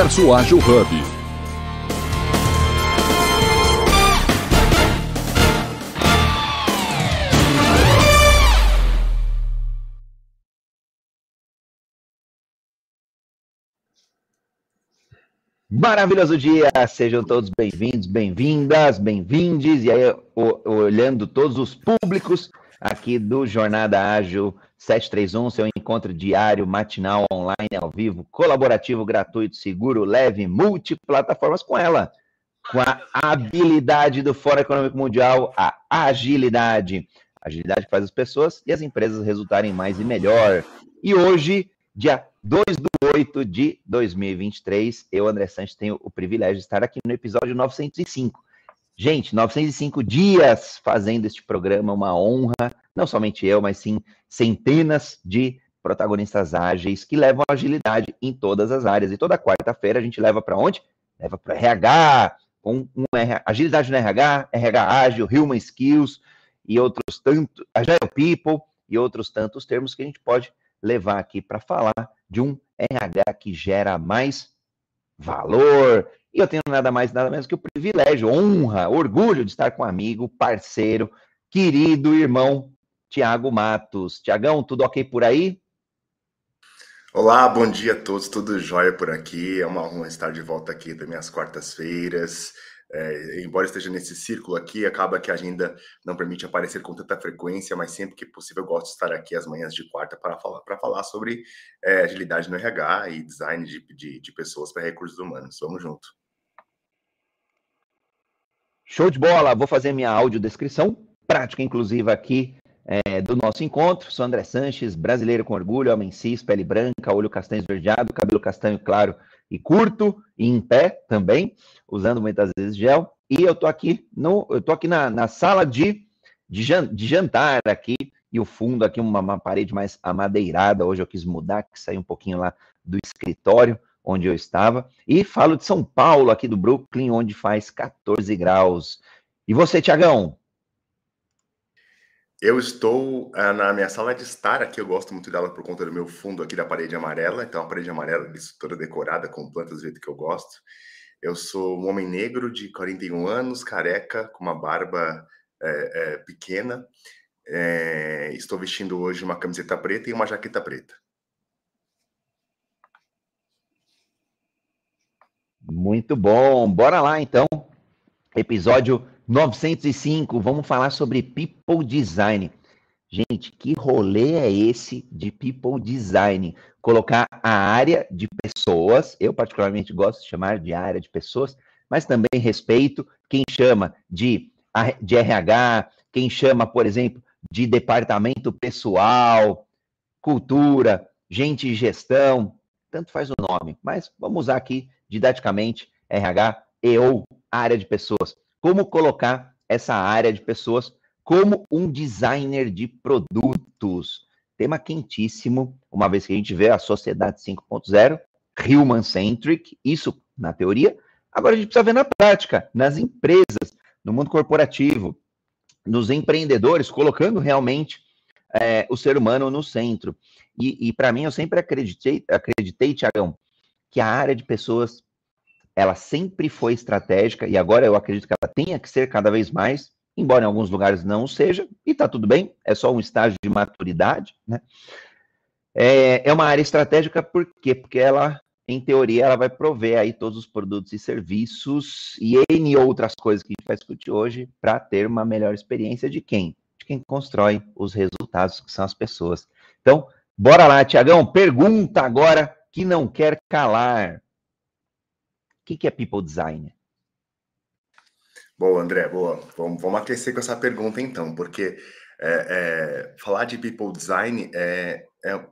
Universo Ágil Hub. Maravilhoso dia! Sejam todos bem-vindos, bem-vindas, bem-vindes. E aí, olhando todos os públicos aqui do Jornada Ágil 731, seu encontro diário, matinal, online, ao vivo, colaborativo, gratuito, seguro, leve, multiplataformas com ela. Com a habilidade do Fórum Econômico Mundial, a agilidade. Agilidade faz as pessoas e as empresas resultarem mais e melhor. E hoje, dia 2 do 8 de 2023, eu, André Santos, tenho o privilégio de estar aqui no episódio 905 Gente, 905 dias fazendo este programa, uma honra, não somente eu, mas sim centenas de protagonistas ágeis que levam agilidade em todas as áreas. E toda quarta-feira a gente leva para onde? Leva para RH, com um agilidade no RH, RH ágil, human skills e outros tantos, agile people e outros tantos termos que a gente pode levar aqui para falar de um RH que gera mais valor, e eu tenho nada mais, nada menos que o privilégio, honra, orgulho de estar com um amigo, parceiro, querido irmão Tiago Matos. Tiagão, tudo ok por aí? Olá, bom dia a todos, tudo jóia por aqui. É uma honra estar de volta aqui das minhas quartas-feiras. É, embora esteja nesse círculo aqui, acaba que a agenda não permite aparecer com tanta frequência, mas sempre que possível eu gosto de estar aqui às manhãs de quarta para falar, para falar sobre é, agilidade no RH e design de, de, de pessoas para recursos humanos. Vamos junto. Show de bola! Vou fazer minha audiodescrição, prática inclusiva aqui é, do nosso encontro. Sou André Sanches, brasileiro com orgulho, homem cis, pele branca, olho castanho esverdeado, cabelo castanho claro e curto, e em pé também, usando muitas vezes gel. E eu tô aqui no, eu tô aqui na, na sala de, de, jantar aqui, e o fundo aqui, uma, uma parede mais amadeirada. Hoje eu quis mudar, que sair um pouquinho lá do escritório onde eu estava, e falo de São Paulo, aqui do Brooklyn, onde faz 14 graus. E você, Tiagão? Eu estou uh, na minha sala de estar aqui, eu gosto muito dela por conta do meu fundo aqui da parede amarela, então a parede amarela toda decorada com plantas do jeito que eu gosto. Eu sou um homem negro de 41 anos, careca, com uma barba é, é, pequena. É, estou vestindo hoje uma camiseta preta e uma jaqueta preta. Muito bom. Bora lá então. Episódio 905. Vamos falar sobre people design. Gente, que rolê é esse de people design? Colocar a área de pessoas, eu particularmente gosto de chamar de área de pessoas, mas também respeito quem chama de, de RH, quem chama, por exemplo, de departamento pessoal, cultura, gente de gestão, tanto faz o nome, mas vamos usar aqui didaticamente RH e ou área de pessoas. Como colocar essa área de pessoas como um designer de produtos? Tema quentíssimo, uma vez que a gente vê a sociedade 5.0, human centric, isso na teoria. Agora a gente precisa ver na prática, nas empresas, no mundo corporativo, nos empreendedores, colocando realmente é, o ser humano no centro. E, e para mim, eu sempre acreditei, acreditei, Tiagão, que a área de pessoas ela sempre foi estratégica e agora eu acredito que ela tenha que ser cada vez mais, embora em alguns lugares não seja, e tá tudo bem, é só um estágio de maturidade, né? É, é uma área estratégica por quê? Porque ela, em teoria, ela vai prover aí todos os produtos e serviços e N outras coisas que a gente vai discutir hoje para ter uma melhor experiência de quem? De quem constrói os resultados, que são as pessoas. Então, bora lá, Tiagão, pergunta agora que não quer calar. O que, que é people design? Boa, André, boa. Vamos, vamos aquecer com essa pergunta então, porque é, é, falar de people design é, é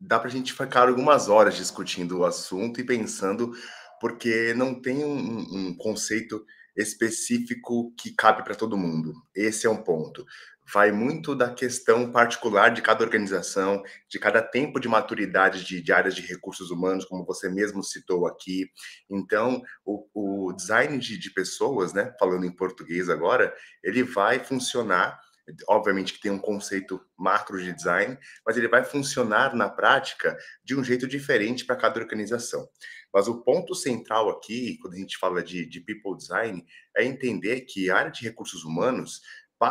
dá para a gente ficar algumas horas discutindo o assunto e pensando, porque não tem um, um conceito específico que cabe para todo mundo. Esse é um ponto vai muito da questão particular de cada organização, de cada tempo de maturidade de, de áreas de recursos humanos, como você mesmo citou aqui. Então, o, o design de, de, pessoas, né, falando em português agora, ele vai funcionar obviamente que tem um conceito macro de design, mas ele vai funcionar na prática de um jeito diferente para cada organização. Mas o ponto central aqui, quando a gente fala de, de people design, é entender que a área de recursos humanos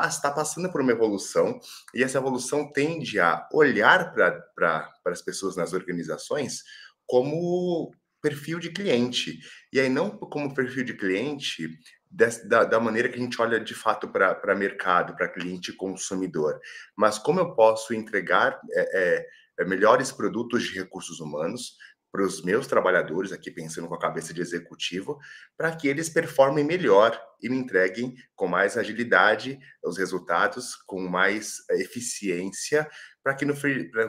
está passando por uma evolução e essa evolução tende a olhar para as pessoas nas organizações como perfil de cliente. E aí, não como perfil de cliente da, da maneira que a gente olha de fato para mercado, para cliente consumidor, mas como eu posso entregar é, é, melhores produtos de recursos humanos para os meus trabalhadores, aqui pensando com a cabeça de executivo, para que eles performem melhor e me entreguem com mais agilidade os resultados, com mais eficiência, para que, no,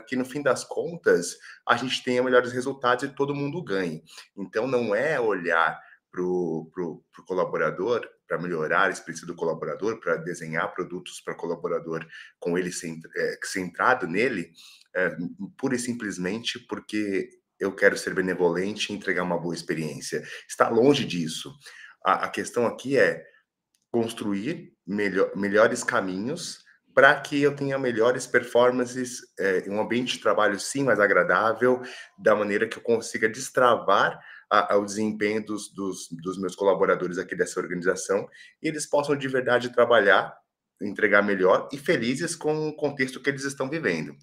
que no fim das contas a gente tenha melhores resultados e todo mundo ganhe. Então, não é olhar para o colaborador, para melhorar a experiência do colaborador, para desenhar produtos para o colaborador com ele é, centrado nele, é, pura e simplesmente porque eu quero ser benevolente e entregar uma boa experiência. Está longe disso. A, a questão aqui é construir melhor, melhores caminhos para que eu tenha melhores performances, é, um ambiente de trabalho sim mais agradável, da maneira que eu consiga destravar a, desempenho dos, dos, dos meus colaboradores aqui dessa organização e eles possam de verdade trabalhar, entregar melhor e felizes com o contexto que eles estão vivendo.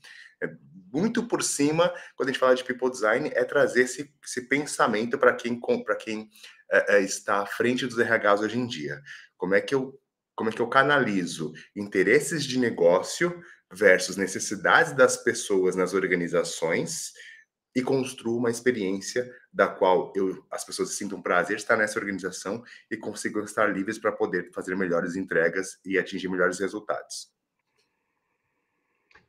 Muito por cima, quando a gente fala de people design, é trazer esse, esse pensamento para quem, para quem é, é, está à frente dos RHs hoje em dia. Como é que eu, como é que eu canalizo interesses de negócio versus necessidades das pessoas nas organizações e construo uma experiência da qual eu, as pessoas sintam prazer estar nessa organização e consigam estar livres para poder fazer melhores entregas e atingir melhores resultados.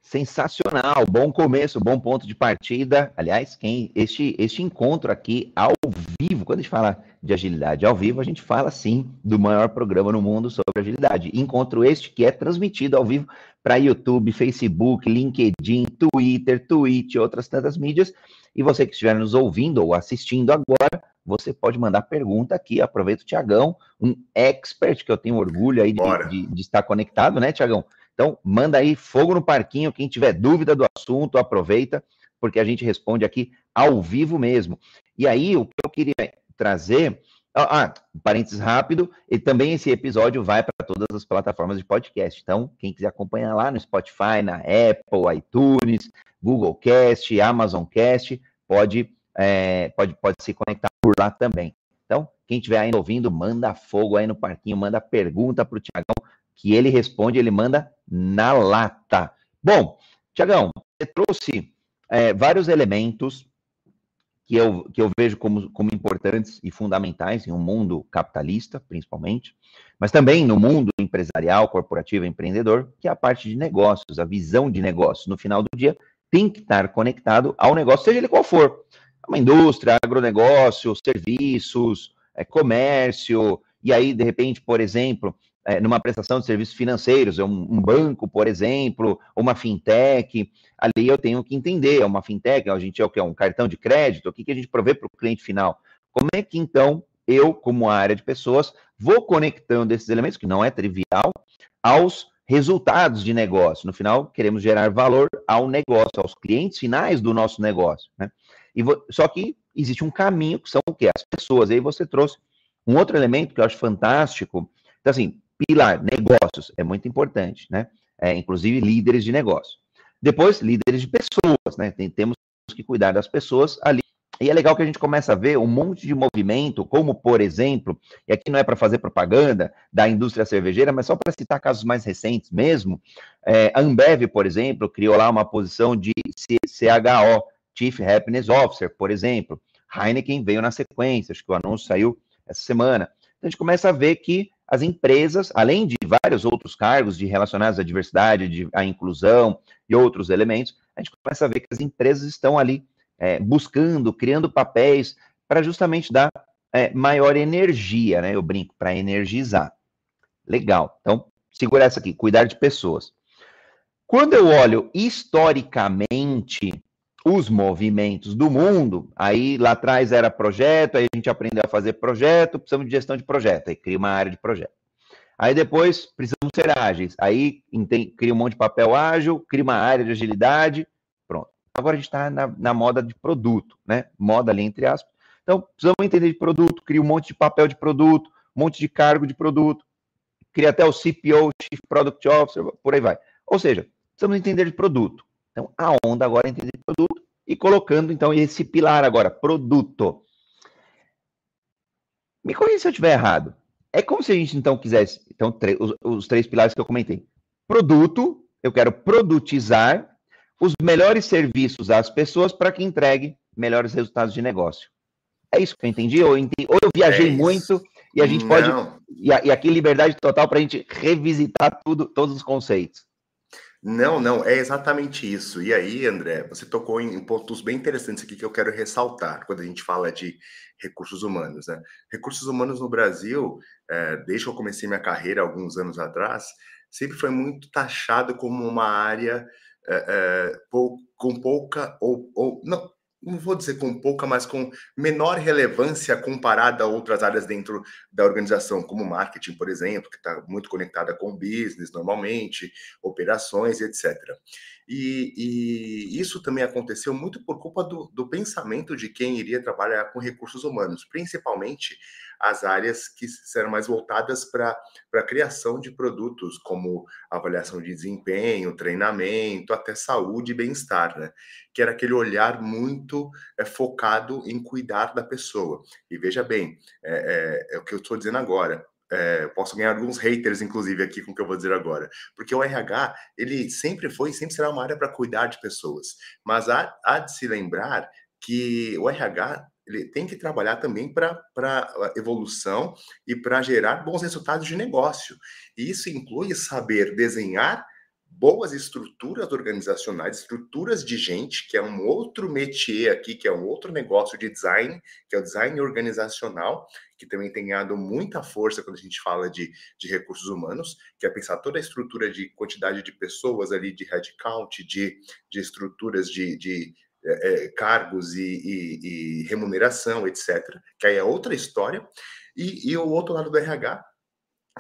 Sensacional, bom começo, bom ponto de partida. Aliás, quem este, este encontro aqui ao vivo, quando a gente fala de agilidade ao vivo, a gente fala sim do maior programa no mundo sobre agilidade. Encontro este que é transmitido ao vivo para YouTube, Facebook, LinkedIn, Twitter, Twitch, outras tantas mídias. E você que estiver nos ouvindo ou assistindo agora, você pode mandar pergunta aqui. Aproveita o Tiagão, um expert que eu tenho orgulho aí de, de, de estar conectado, né, Tiagão? Então, manda aí fogo no parquinho. Quem tiver dúvida do assunto, aproveita, porque a gente responde aqui ao vivo mesmo. E aí, o que eu queria trazer. Ah, parênteses rápido, e também esse episódio vai para todas as plataformas de podcast. Então, quem quiser acompanhar lá no Spotify, na Apple, iTunes, Google Cast, Amazon Cast, pode, é, pode, pode se conectar por lá também. Então, quem estiver ainda ouvindo, manda fogo aí no parquinho, manda pergunta para o Tiagão, que ele responde, ele manda na lata. Bom, Tiagão, você trouxe é, vários elementos que eu, que eu vejo como, como importantes e fundamentais em um mundo capitalista, principalmente, mas também no mundo empresarial, corporativo, empreendedor, que é a parte de negócios, a visão de negócios. No final do dia, tem que estar conectado ao negócio, seja ele qual for. Uma indústria, agronegócio, serviços, é, comércio, e aí, de repente, por exemplo, é, numa prestação de serviços financeiros, um, um, banco, por exemplo, uma fintech, ali eu tenho que entender, é uma fintech, a gente é o que é um cartão de crédito, o que, que a gente provê para o cliente final. Como é que então eu, como área de pessoas, vou conectando esses elementos, que não é trivial, aos resultados de negócio. No final, queremos gerar valor ao negócio, aos clientes finais do nosso negócio. Né? E só que existe um caminho que são o quê? As pessoas. E aí você trouxe um outro elemento que eu acho fantástico. Então, assim, pilar, negócios, é muito importante, né? É, inclusive líderes de negócio. Depois, líderes de pessoas, né? Tem, temos que cuidar das pessoas ali. E é legal que a gente começa a ver um monte de movimento, como, por exemplo, e aqui não é para fazer propaganda da indústria cervejeira, mas só para citar casos mais recentes mesmo, é, a Ambev, por exemplo, criou lá uma posição de CHO, Chief Happiness Officer, por exemplo. Heineken veio na sequência, acho que o anúncio saiu essa semana. Então, a gente começa a ver que as empresas, além de vários outros cargos de relacionados à diversidade, de, à inclusão e outros elementos, a gente começa a ver que as empresas estão ali é, buscando, criando papéis para justamente dar é, maior energia, né? Eu brinco, para energizar. Legal. Então, segura essa aqui, cuidar de pessoas. Quando eu olho historicamente os movimentos do mundo, aí lá atrás era projeto, aí a gente aprendeu a fazer projeto, precisamos de gestão de projeto, aí cria uma área de projeto. Aí depois precisamos ser ágeis. Aí cria um monte de papel ágil, cria uma área de agilidade, pronto. Agora a gente está na, na, moda de produto, né? Moda ali entre aspas. Então, precisamos entender de produto, cria um monte de papel de produto, um monte de cargo de produto, cria até o CPO, Chief Product Officer, por aí vai. Ou seja, precisamos entender de produto. Então, a onda agora é entender de produto e colocando, então, esse pilar agora, produto. Me corrija se eu estiver errado. É como se a gente, então, quisesse, então, os, os três pilares que eu comentei. Produto, eu quero produtizar os melhores serviços às pessoas para que entregue melhores resultados de negócio. É isso que eu entendi? Ou, entendi, ou eu viajei é muito e a gente Não. pode. E, e aqui liberdade total para a gente revisitar tudo, todos os conceitos. Não, não, é exatamente isso. E aí, André, você tocou em, pontos bem interessantes aqui que eu quero ressaltar quando a gente fala de recursos humanos. Né? Recursos humanos no Brasil, é, desde que eu comecei minha carreira alguns anos atrás, sempre foi muito taxado como uma área é, é, com pouca ou, ou não, não vou dizer com pouca, mas com menor relevância comparada a outras áreas dentro da organização, como marketing, por exemplo, que está muito conectada com business normalmente, operações, etc. E, e, isso também aconteceu muito por culpa do, do pensamento de quem iria trabalhar com recursos humanos, principalmente as áreas que serão mais voltadas para a criação de produtos, como avaliação de desempenho, treinamento, até saúde e bem-estar, né? Que era aquele olhar muito é, focado em cuidar da pessoa. E veja bem, é, é, é o que eu estou dizendo agora. É, posso ganhar alguns haters, inclusive, aqui com o que eu vou dizer agora. Porque o RH, ele sempre foi e sempre será uma área para cuidar de pessoas. Mas há, há de se lembrar que o RH ele tem que trabalhar também para evolução e para gerar bons resultados de negócio. E isso inclui saber desenhar boas estruturas organizacionais, estruturas de gente, que é um outro métier aqui, que é um outro negócio de design, que é o design organizacional, que também tem ganhado muita força quando a gente fala de, de recursos humanos, que é pensar toda a estrutura de quantidade de pessoas ali, de headcount, de, de estruturas de, de é, é, cargos e, e, e, remuneração, etc., que aí é outra história, e, e, o outro lado do RH,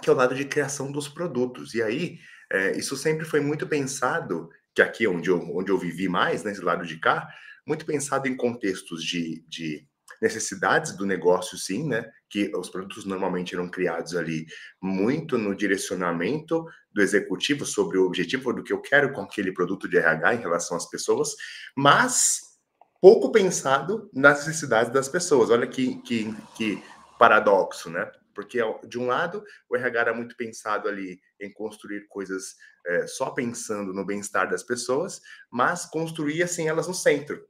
que é o lado de criação dos produtos. E aí, é, isso sempre foi muito pensado, que aqui é onde eu, onde eu vivi mais, nesse lado de cá, muito pensado em contextos de, de necessidades do negócio, sim, né? Que os produtos normalmente eram criados ali muito no direcionamento do executivo sobre o objetivo do que eu quero com aquele produto de RH em relação às pessoas, mas pouco pensado nas necessidades das pessoas. Olha que, que, que paradoxo, né? Porque, de um lado, o RH era muito pensado ali em construir coisas é, só pensando no bem-estar das pessoas, mas construía sem elas no centro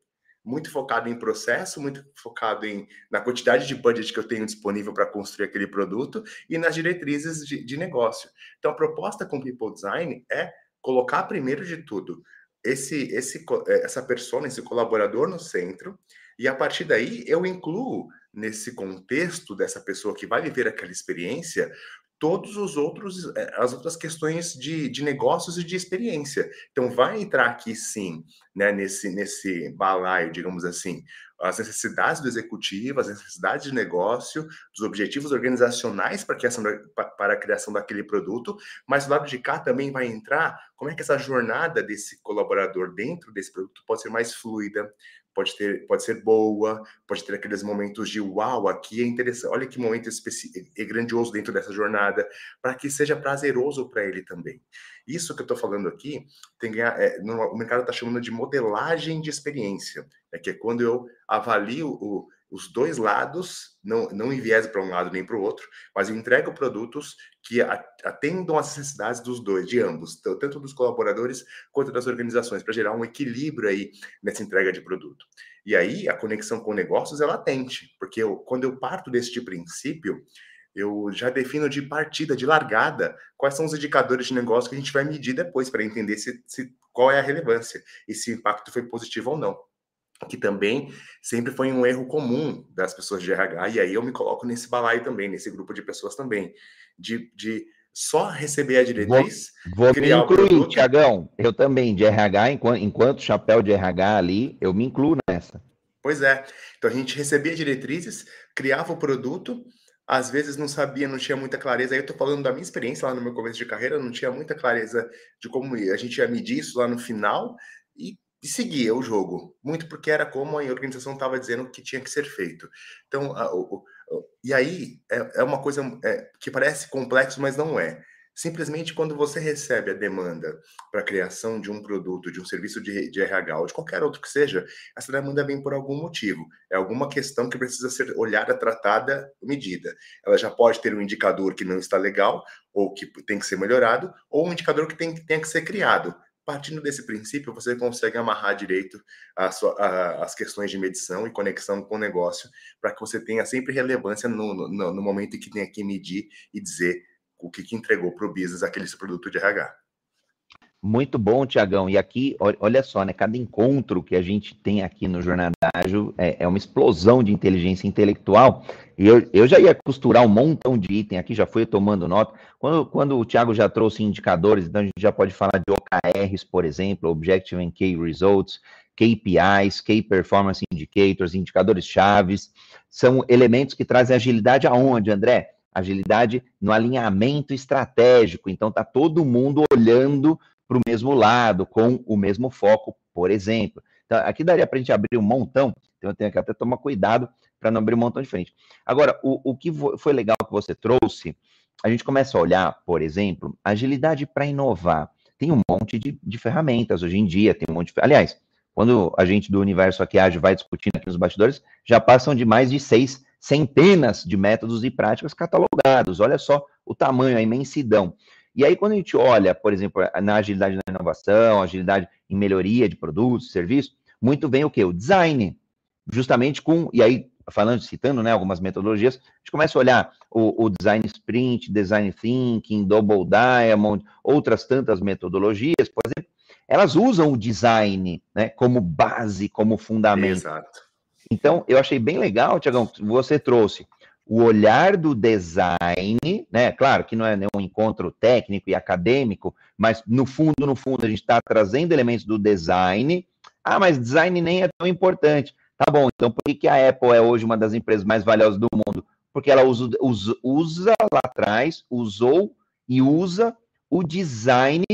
muito focado em processo, muito focado em, na quantidade de budget que eu tenho disponível para construir aquele produto e nas diretrizes de, de negócio. Então, a proposta com People Design é colocar primeiro de tudo esse, esse, é, essa pessoa, esse colaborador no centro, e a partir daí eu incluo nesse contexto dessa pessoa que vai viver aquela experiência todos os outros é, as outras questões de, de negócios e de experiência. Então vai entrar aqui sim, né, nesse nesse balaio, digamos assim, as necessidades do executivo, as necessidades de negócio, dos objetivos organizacionais para criação, para a criação daquele produto, mas do lado de cá também vai entrar como é que essa jornada desse colaborador dentro desse produto pode ser mais fluida, pode ter, pode ser boa, pode ter aqueles momentos de uau, aqui é interessante, olha que momento é grandioso dentro dessa jornada, para que seja prazeroso para ele também. Isso que eu estou falando aqui, tem é, no, o mercado está chamando de modelagem de experiência, é que é quando eu avalio o, os dois lados, não, não envieso para um lado nem para o outro, mas entrego produtos que atendam às necessidades dos dois, de ambos, tanto dos colaboradores quanto das organizações, para gerar um equilíbrio aí nessa entrega de produto. E aí a conexão com negócios é latente, porque eu, quando eu parto deste princípio, eu já defino de partida, de largada, quais são os indicadores de negócio que a gente vai medir depois para entender se, se, qual é a relevância e se o impacto foi positivo ou não que também sempre foi um erro comum das pessoas de RH, e aí eu me coloco nesse balaio também, nesse grupo de pessoas também, de, de só receber a diretriz. Vou, vou me incluir, Tiagão. Eu também, de RH, enquanto, enquanto chapéu de RH ali, eu me incluo nessa. Pois é. Então a gente recebia diretrizes, criava o produto, às vezes não sabia, não tinha muita clareza. Aí eu estou falando da minha experiência lá no meu começo de carreira, não tinha muita clareza de como a gente ia medir isso lá no final e, e seguia o jogo, muito porque era como a organização estava dizendo que tinha que ser feito. Então, a, o, e aí é, é uma coisa é, que parece complexo, mas não é. Simplesmente quando você recebe a demanda para a criação de um produto, de um serviço de, de RH ou de qualquer outro que seja, essa demanda vem por algum motivo. É alguma questão que precisa ser olhada, tratada, medida. Ela já pode ter um indicador que não está legal, ou que tem que ser melhorado, ou um indicador que tem, tem que ser criado. Partindo desse princípio, você consegue amarrar direito a sua, a, as questões de medição e conexão com o negócio, para que você tenha sempre relevância no, no, no momento em que tem que medir e dizer o que, que entregou para o business aquele produto de RH. Muito bom, Tiagão. E aqui, olha só, né? Cada encontro que a gente tem aqui no Jornada Ágil é, é, uma explosão de inteligência intelectual. E eu, eu já ia costurar um montão de item aqui, já fui tomando nota. Quando, quando o Tiago já trouxe indicadores, então a gente já pode falar de OKRs, por exemplo, Objective and Key Results, KPIs, Key Performance Indicators, indicadores chaves. São elementos que trazem agilidade aonde, André? agilidade no alinhamento estratégico. Então, está todo mundo olhando para o mesmo lado, com o mesmo foco, por exemplo. Então, aqui daria para a gente abrir um montão, então eu tenho que até tomar cuidado para não abrir um montão de frente. Agora, o, o que foi legal que você trouxe, a gente começa a olhar, por exemplo, agilidade para inovar. Tem um monte de, de, ferramentas hoje em dia, tem um monte de. Aliás, quando a gente do Universo Aqui Ágil vai discutindo aqui nos bastidores, já passam de mais de seis centenas de métodos e práticas catalogados. Olha só o tamanho, a imensidão. E aí, quando a gente olha, por exemplo, na agilidade na inovação, agilidade em melhoria de produtos, serviços, muito vem o que? O design. Justamente com, e aí, falando, citando né, algumas metodologias, a gente começa a olhar o, o design sprint, design thinking, double diamond, outras tantas metodologias, por exemplo, elas usam o design né, como base, como fundamento. Exato. Então, eu achei bem legal, Tiagão, você trouxe o olhar do design, né? Claro que não é nenhum encontro técnico e acadêmico, mas no fundo, no fundo, a gente está trazendo elementos do design. Ah, mas design nem é tão importante. Tá bom, então por que, que a Apple é hoje uma das empresas mais valiosas do mundo? Porque ela usa, usa, usa lá atrás, usou e usa o design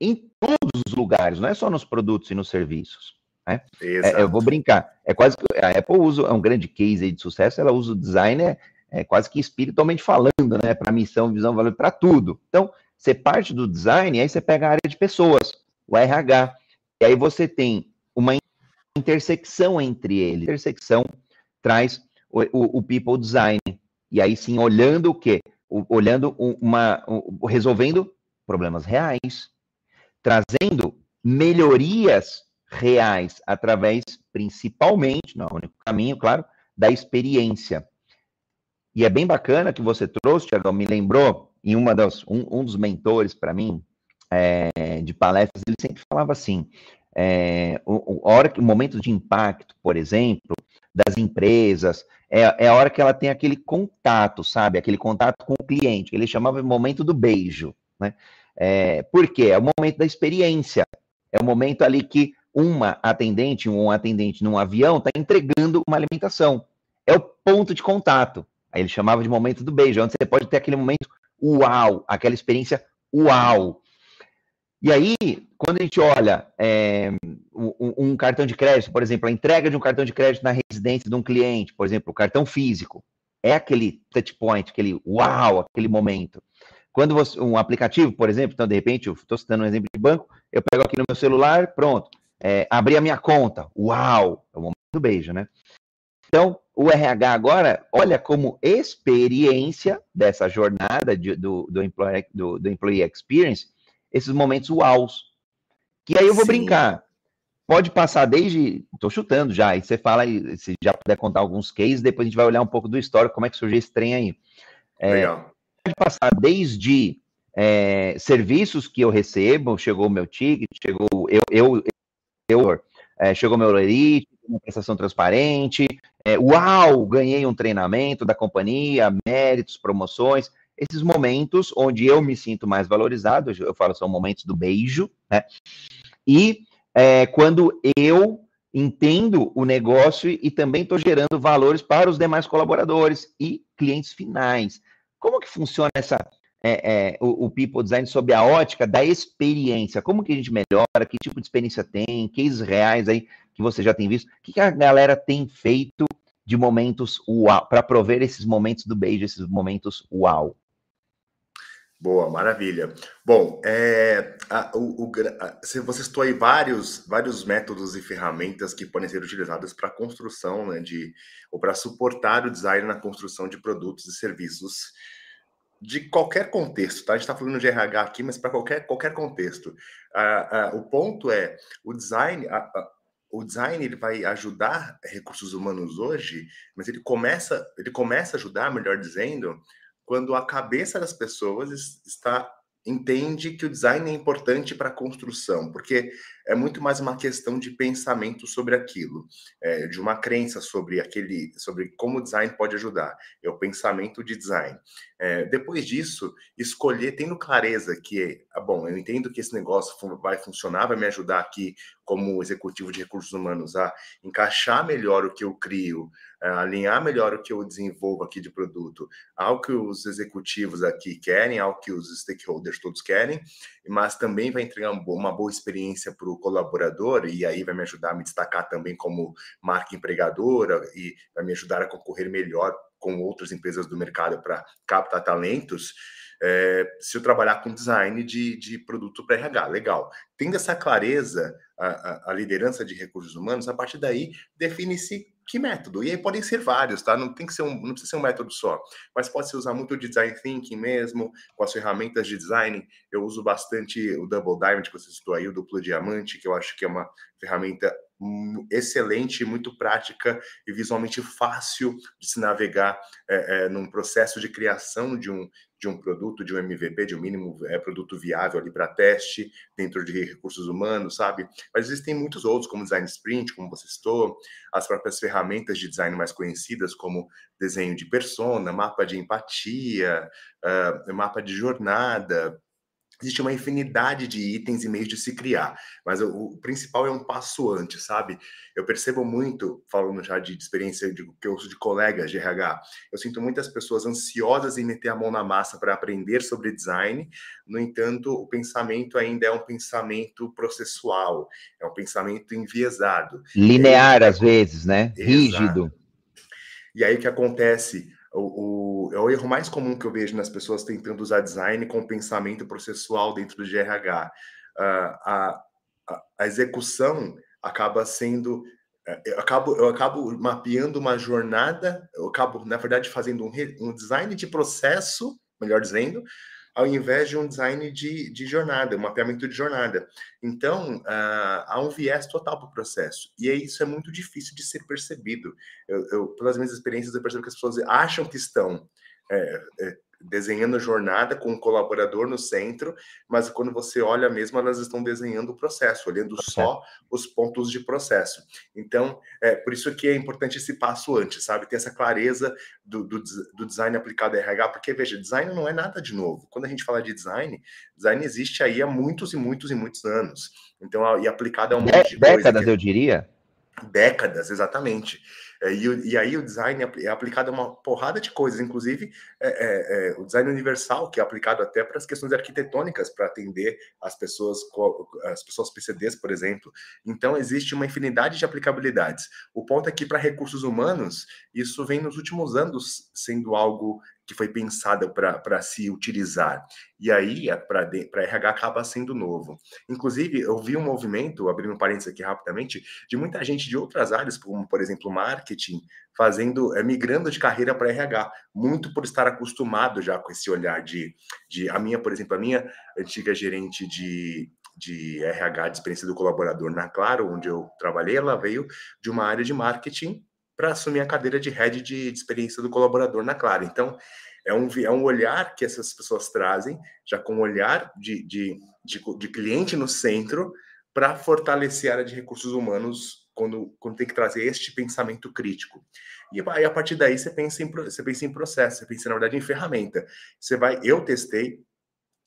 em todos os lugares, não é só nos produtos e nos serviços. Né? É, eu vou brincar. É quase que a Apple usa, é um grande case de sucesso, ela usa o design é, quase que espiritualmente falando, né? Para missão, visão, valor, para tudo. Então, você parte do design, aí você pega a área de pessoas, o RH, e aí você tem uma intersecção entre eles. Intersecção traz o, o, o people design. E aí sim, olhando o quê? O, olhando uma. resolvendo problemas reais, trazendo melhorias reais através, principalmente, não é o único caminho, claro, da experiência. E é bem bacana que você trouxe, Tiago, me lembrou, em uma das, um, um dos mentores para mim, é, de palestras, ele sempre falava assim, é, o, a hora, o momento de impacto, por exemplo, das empresas, é, é, a hora que ela tem aquele contato, sabe? Aquele contato com o cliente. Ele chamava de momento do beijo, né? É, por quê? É o momento da experiência. É o momento ali que uma atendente, um atendente num avião, está entregando uma alimentação. É o ponto de contato. Aí ele chamava de momento do beijo, onde você pode ter aquele momento uau, aquela experiência uau. E aí, quando a gente olha é, um, um, cartão de crédito, por exemplo, a entrega de um cartão de crédito na residência de um cliente, por exemplo, o cartão físico, é aquele touch point, aquele uau, aquele momento. Quando você, um aplicativo, por exemplo, então de repente, eu estou citando um exemplo de banco, eu pego aqui no meu celular, pronto, é, abrir a minha conta. Uau! É o momento do beijo, né? Então, o RH agora olha como experiência dessa jornada de, do, do, employee, do, do employee experience esses momentos uaus. Que aí eu vou Sim. brincar. Pode passar desde. Estou chutando já, e você fala, se já puder contar alguns cases, depois a gente vai olhar um pouco do histórico, como é que surgiu esse trem aí. É, Legal. Pode passar desde é, serviços que eu recebo, chegou o meu ticket, chegou. Eu, eu, eu é, chegou meu elite, uma prestação transparente, é, uau, ganhei um treinamento da companhia, méritos, promoções, esses momentos onde eu me sinto mais valorizado, eu falo, são momentos do beijo, né? E é, quando eu entendo o negócio e também estou gerando valores para os demais colaboradores e clientes finais. Como que funciona essa, é, é, o, o, People Design sob a ótica da experiência? Como que a gente melhora? Que tipo de experiência tem? Cases reais aí que você já tem visto? O que, que a galera tem feito de momentos uau, para prover esses momentos do beijo, esses momentos uau? Boa, maravilha. Bom, é, a, o, o, a, você citou aí vários, vários métodos e ferramentas que podem ser utilizadas para construção, né, de, ou para suportar o design na construção de produtos e serviços de qualquer contexto, tá? A gente está falando de RH aqui, mas para qualquer, qualquer contexto. O ponto é, o design, o design ele vai ajudar recursos humanos hoje, mas ele começa, ele começa a ajudar, melhor dizendo, quando a cabeça das pessoas está entende que o design é importante para a construção, porque é muito mais uma questão de pensamento sobre aquilo, é, de uma crença sobre aquele, sobre como o design pode ajudar. É o pensamento de design. É, depois disso, escolher, tendo clareza que, ah, bom, eu entendo que esse negócio vai funcionar, vai me ajudar aqui como executivo de recursos humanos a encaixar melhor o que eu crio, alinhar melhor o que eu desenvolvo aqui de produto ao que os executivos aqui querem, ao que os stakeholders todos querem, mas também vai entregar uma boa experiência para o colaborador e aí vai me ajudar a me destacar também como marca empregadora e vai me ajudar a concorrer melhor com outras empresas do mercado para captar talentos. É, se eu trabalhar com design de, de produto para RH, legal. Tendo essa clareza, a, a, a liderança de recursos humanos, a partir daí define-se que método? E aí podem ser vários, tá? Não tem que ser um, não precisa ser um método só, mas pode se usar muito o design thinking mesmo, com as ferramentas de design. Eu uso bastante o Double Diamond, que você citou aí, o duplo diamante, que eu acho que é uma ferramenta excelente, muito prática e visualmente fácil de se navegar é, é, num processo de criação de um, de um produto, de um MVP, de um mínimo é, produto viável ali para teste dentro de recursos humanos, sabe? Mas existem muitos outros, como Design Sprint, como você citou, as próprias ferramentas de design mais conhecidas, como desenho de persona, mapa de empatia, uh, mapa de jornada, existe uma infinidade de itens e meios de se criar, mas o, o, principal é um passo antes, sabe? Eu percebo muito, falando já de, de experiência de, que eu uso de colegas de RH, eu sinto muitas pessoas ansiosas em meter a mão na massa para aprender sobre design, no entanto, o pensamento ainda é um pensamento processual, é um pensamento enviesado. Linear, às vezes, né? Exato. Rígido. E aí o que acontece? O, o, é o erro mais comum que eu vejo nas pessoas tentando usar design com pensamento processual dentro do GRH. Uh, a, a, a, execução acaba sendo. Eh, eu acabo, eu acabo mapeando uma jornada, eu acabo, na verdade, fazendo um, um design de processo, melhor dizendo, ao invés de um design de, de jornada, um mapeamento de jornada. Então, uh, há um viés total para o processo. E isso é muito difícil de ser percebido. Eu, eu, pelas minhas experiências, eu percebo que as pessoas acham que estão é, é, desenhando jornada com um colaborador no centro, mas quando você olha mesmo, elas estão desenhando o processo, olhando só os pontos de processo. Então, é por isso que é importante esse passo antes, sabe? Ter essa clareza do, do, do design aplicado a RH, porque, veja, design não é nada de novo. Quando a gente fala de design, design existe aí há muitos e muitos e muitos anos. Então, e aplicado a um monte de Décadas, que... eu diria. Décadas, exatamente. É, e, e, aí o design é, é aplicado a uma porrada de coisas, inclusive é, é, é, o design universal, que é aplicado até para as questões arquitetônicas, para atender as pessoas, as pessoas PCDs, por exemplo. Então, existe uma infinidade de aplicabilidades. O ponto é que, para recursos humanos, isso vem nos últimos anos sendo algo que foi pensada para se utilizar. E aí, para RH, acaba sendo novo. Inclusive, eu vi um movimento, abrindo um parênteses aqui rapidamente, de muita gente de outras áreas, como, por exemplo, marketing, fazendo, é, migrando de carreira para RH, muito por estar acostumado já com esse olhar de, de. A minha, por exemplo, a minha antiga gerente de, de RH, de experiência do colaborador na Claro, onde eu trabalhei, ela veio de uma área de marketing para assumir a cadeira de head de, de, experiência do colaborador na Clara. Então, é um, é um olhar que essas pessoas trazem, já com um olhar de, de, de, de cliente no centro, para fortalecer a área de recursos humanos quando, quando tem que trazer este pensamento crítico. E aí, a partir daí, você pensa, em, você pensa em processo, você pensa, na verdade, em ferramenta. Você vai, eu testei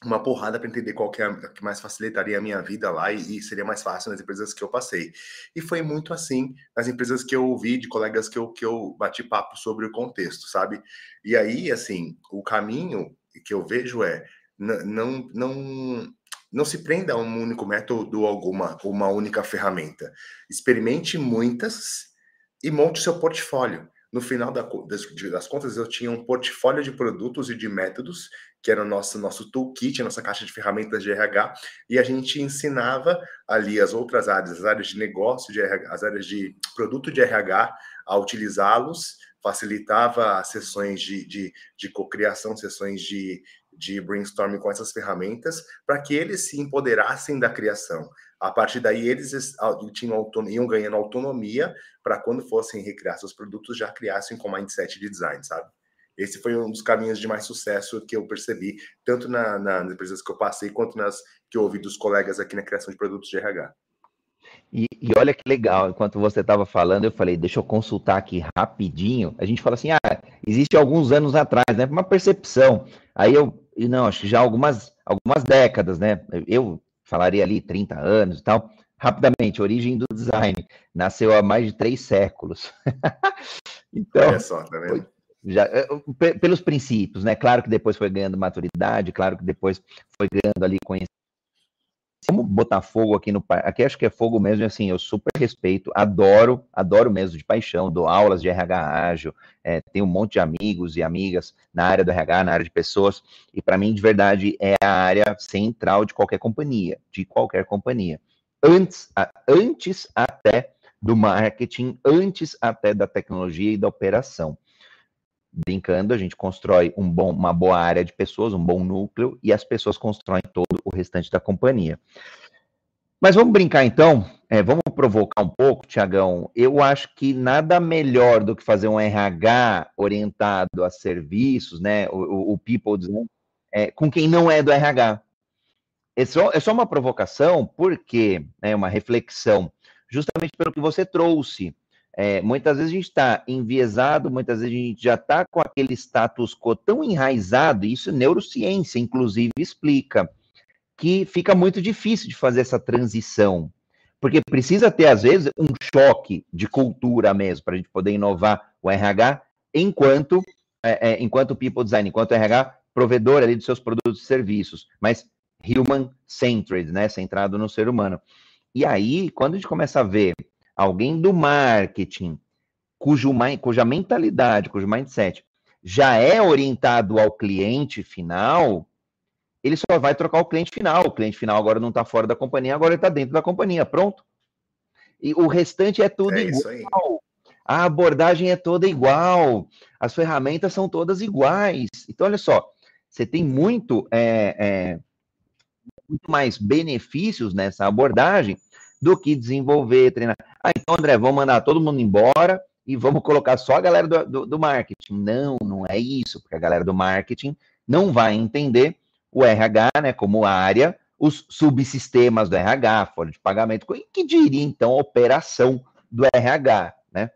uma porrada para entender qual que, é a, que mais facilitaria a minha vida lá e, e, seria mais fácil nas empresas que eu passei. E foi muito assim nas empresas que eu ouvi, de colegas que eu, que eu bati papo sobre o contexto, sabe? E aí, assim, o caminho que eu vejo é não, não, não se prenda a um único método ou alguma uma única ferramenta. Experimente muitas e monte seu portfólio. No final das, das contas, eu tinha um portfólio de produtos e de métodos que era o nosso, nosso toolkit, a nossa caixa de ferramentas de RH, e a gente ensinava ali as outras áreas, as áreas de negócio, de RH, as áreas de produto de RH, a utilizá-los, facilitava sessões de, de, de cocriação, sessões de, de brainstorming com essas ferramentas, para que eles se empoderassem da criação. A partir daí, eles tinham, iam ganhando autonomia para quando fossem recriar seus produtos, já criassem com mindset de design, sabe? Esse foi um dos caminhos de mais sucesso que eu percebi, tanto na, na, nas empresas que eu passei, quanto nas que eu ouvi dos colegas aqui na criação de produtos de RH. E, e olha que legal, enquanto você estava falando, eu falei, deixa eu consultar aqui rapidinho. A gente fala assim, ah, existe alguns anos atrás, né? Uma percepção. Aí eu, não, acho que já algumas, algumas décadas, né? Eu falaria ali 30 anos e tal. Rapidamente, origem do design. Nasceu há mais de três séculos. então, Olha só, tá vendo? já, eh, pelos princípios, né? Claro que depois foi ganhando maturidade, claro que depois foi ganhando ali conhecimento. Vamos botar fogo aqui no aqui acho que é fogo mesmo, assim, eu super respeito, adoro, adoro mesmo de paixão, dou aulas de RH ágil, é, tenho um monte de amigos e amigas na área do RH, na área de pessoas, e para mim, de verdade, é a área central de qualquer companhia, de qualquer companhia. Antes, antes até do marketing, antes até da tecnologia e da operação brincando, a gente constrói um bom, uma boa área de pessoas, um bom núcleo, e as pessoas constroem todo o restante da companhia. Mas vamos brincar então, é, vamos provocar um pouco, Tiagão. Eu acho que nada melhor do que fazer um RH orientado a serviços, né? O, o People Design, é, com quem não é do RH. É só, é só uma provocação, porque é né, uma reflexão, justamente pelo que você trouxe. É, muitas vezes a gente está enviesado, muitas vezes a gente já está com aquele status quo tão enraizado, e isso neurociência, inclusive, explica, que fica muito difícil de fazer essa transição. Porque precisa ter, às vezes, um choque de cultura mesmo, para a gente poder inovar o RH, enquanto, é, é, enquanto people design, enquanto RH provedor ali dos seus produtos e serviços, mas human-centered, né, centrado no ser humano. E aí, quando a gente começa a ver alguém do marketing, cujo, cuja mentalidade, cujo mindset já é orientado ao cliente final, ele só vai trocar o cliente final. O cliente final agora não está fora da companhia, agora ele está dentro da companhia. Pronto. E o restante é tudo é igual. A abordagem é toda igual. As ferramentas são todas iguais. Então, olha só, você tem muito, é, é, muito mais benefícios nessa abordagem do que desenvolver, treinar. Ah, então, André, vamos mandar todo mundo embora e vamos colocar só a galera do, do, do, marketing. Não, não é isso, porque a galera do marketing não vai entender o RH, né, como área, os subsistemas do RH, folha de pagamento, que diria, então, a operação do RH, né?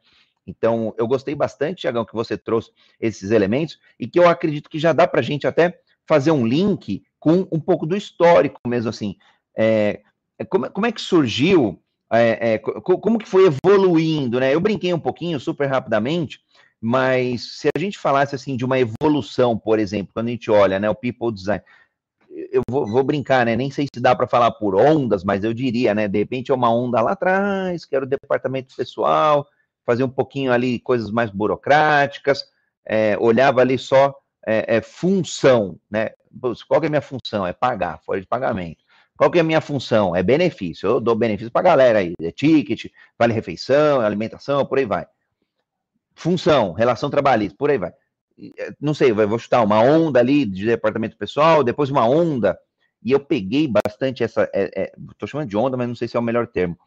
Então, eu gostei bastante, Tiagão, que você trouxe esses elementos e que eu acredito que já dá para a gente até fazer um link com um pouco do histórico mesmo, assim. É, é, como, como é que surgiu, é, é, como que foi evoluindo, né? Eu brinquei um pouquinho, super rapidamente, mas se a gente falasse assim de uma evolução, por exemplo, quando a gente olha, né, o people design, eu vou, vou brincar, né? Nem sei se dá para falar por ondas, mas eu diria, né? De repente é uma onda lá atrás, que era o departamento pessoal, fazer um pouquinho ali coisas mais burocráticas, é, olhava ali só é, é, função, né? Qual é a minha função? É pagar, folha de pagamento. Qual que é a minha função? É benefício. Eu dou benefício para a galera aí. É ticket, vale refeição, alimentação, por aí vai. Função, relação trabalhista, por aí vai. É, não sei, vou chutar uma onda ali de departamento pessoal, depois uma onda. E eu peguei bastante essa. Estou é, é, chamando de onda, mas não sei se é o melhor termo.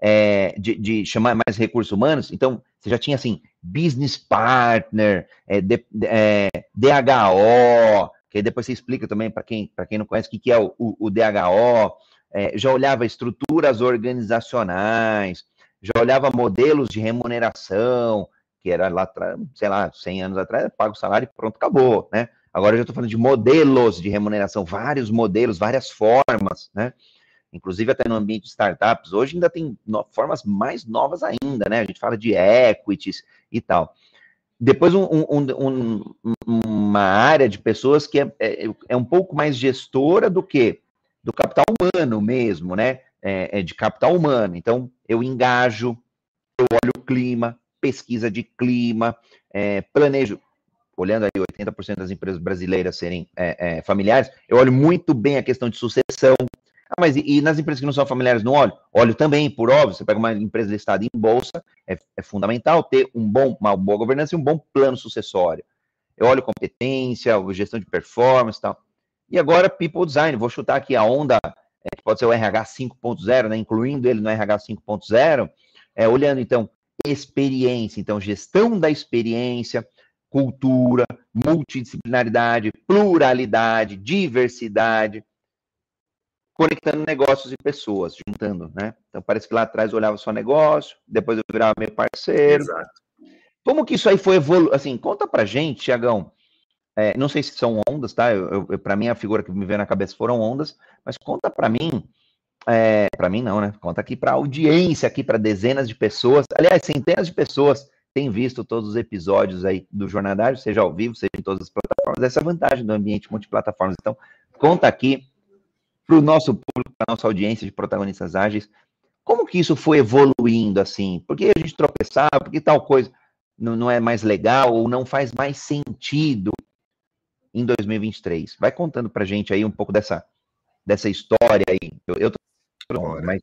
É, de, de, chamar mais recursos humanos. Então, você já tinha assim, business partner, é, de, é, DHO, que aí depois você explica também para quem, quem não conhece o que, que é o, o, o DHO, é, já olhava estruturas organizacionais, já olhava modelos de remuneração, que era lá, sei lá, 100 anos atrás, paga o salário e pronto, acabou, né? Agora eu já estou falando de modelos de remuneração, vários modelos, várias formas, né? Inclusive até no ambiente de startups, hoje ainda tem formas mais novas ainda, né? A gente fala de equities e tal. Depois, um, um, um, uma área de pessoas que é, é, é, um pouco mais gestora do que do capital humano mesmo, né? É, é, de capital humano. Então, eu engajo, eu olho o clima, pesquisa de clima, é, planejo. Olhando aí 80% das empresas brasileiras serem é, é, familiares, eu olho muito bem a questão de sucessão, ah, mas e, e, nas empresas que não são familiares não olho? Olho também, por óbvio, você pega uma empresa listada em bolsa, é, fundamental ter um bom, uma boa governança e um bom plano sucessório. Eu olho competência, gestão de performance e tal. E agora, people design, vou chutar aqui a onda, é, que pode ser o RH 5.0, né, incluindo ele no RH 5.0, é, olhando então experiência, então gestão da experiência, cultura, multidisciplinaridade, pluralidade, diversidade, conectando negócios e pessoas, juntando, né? Então parece que lá atrás eu olhava só negócio, depois eu virava meu parceiro. Exato. Como que isso aí foi evoluindo? Assim, conta pra gente, Tiagão. É, não sei se são ondas, tá? Eu, eu, para mim, a figura que me veio na cabeça foram ondas, mas conta para mim, é, para mim não, né? Conta aqui para audiência, aqui para dezenas de pessoas, aliás, centenas de pessoas têm visto todos os episódios aí do Jornadagem, seja ao vivo, seja em todas as plataformas. Essa é a vantagem do ambiente multiplataformas. Então, conta aqui para o nosso público, para nossa audiência de protagonistas ágeis, como que isso foi evoluindo assim? Por que a gente tropeçava? Por que tal coisa não, não é mais legal ou não faz mais sentido em 2023? Vai contando para a gente aí um pouco dessa, dessa história aí. Eu, eu tô mas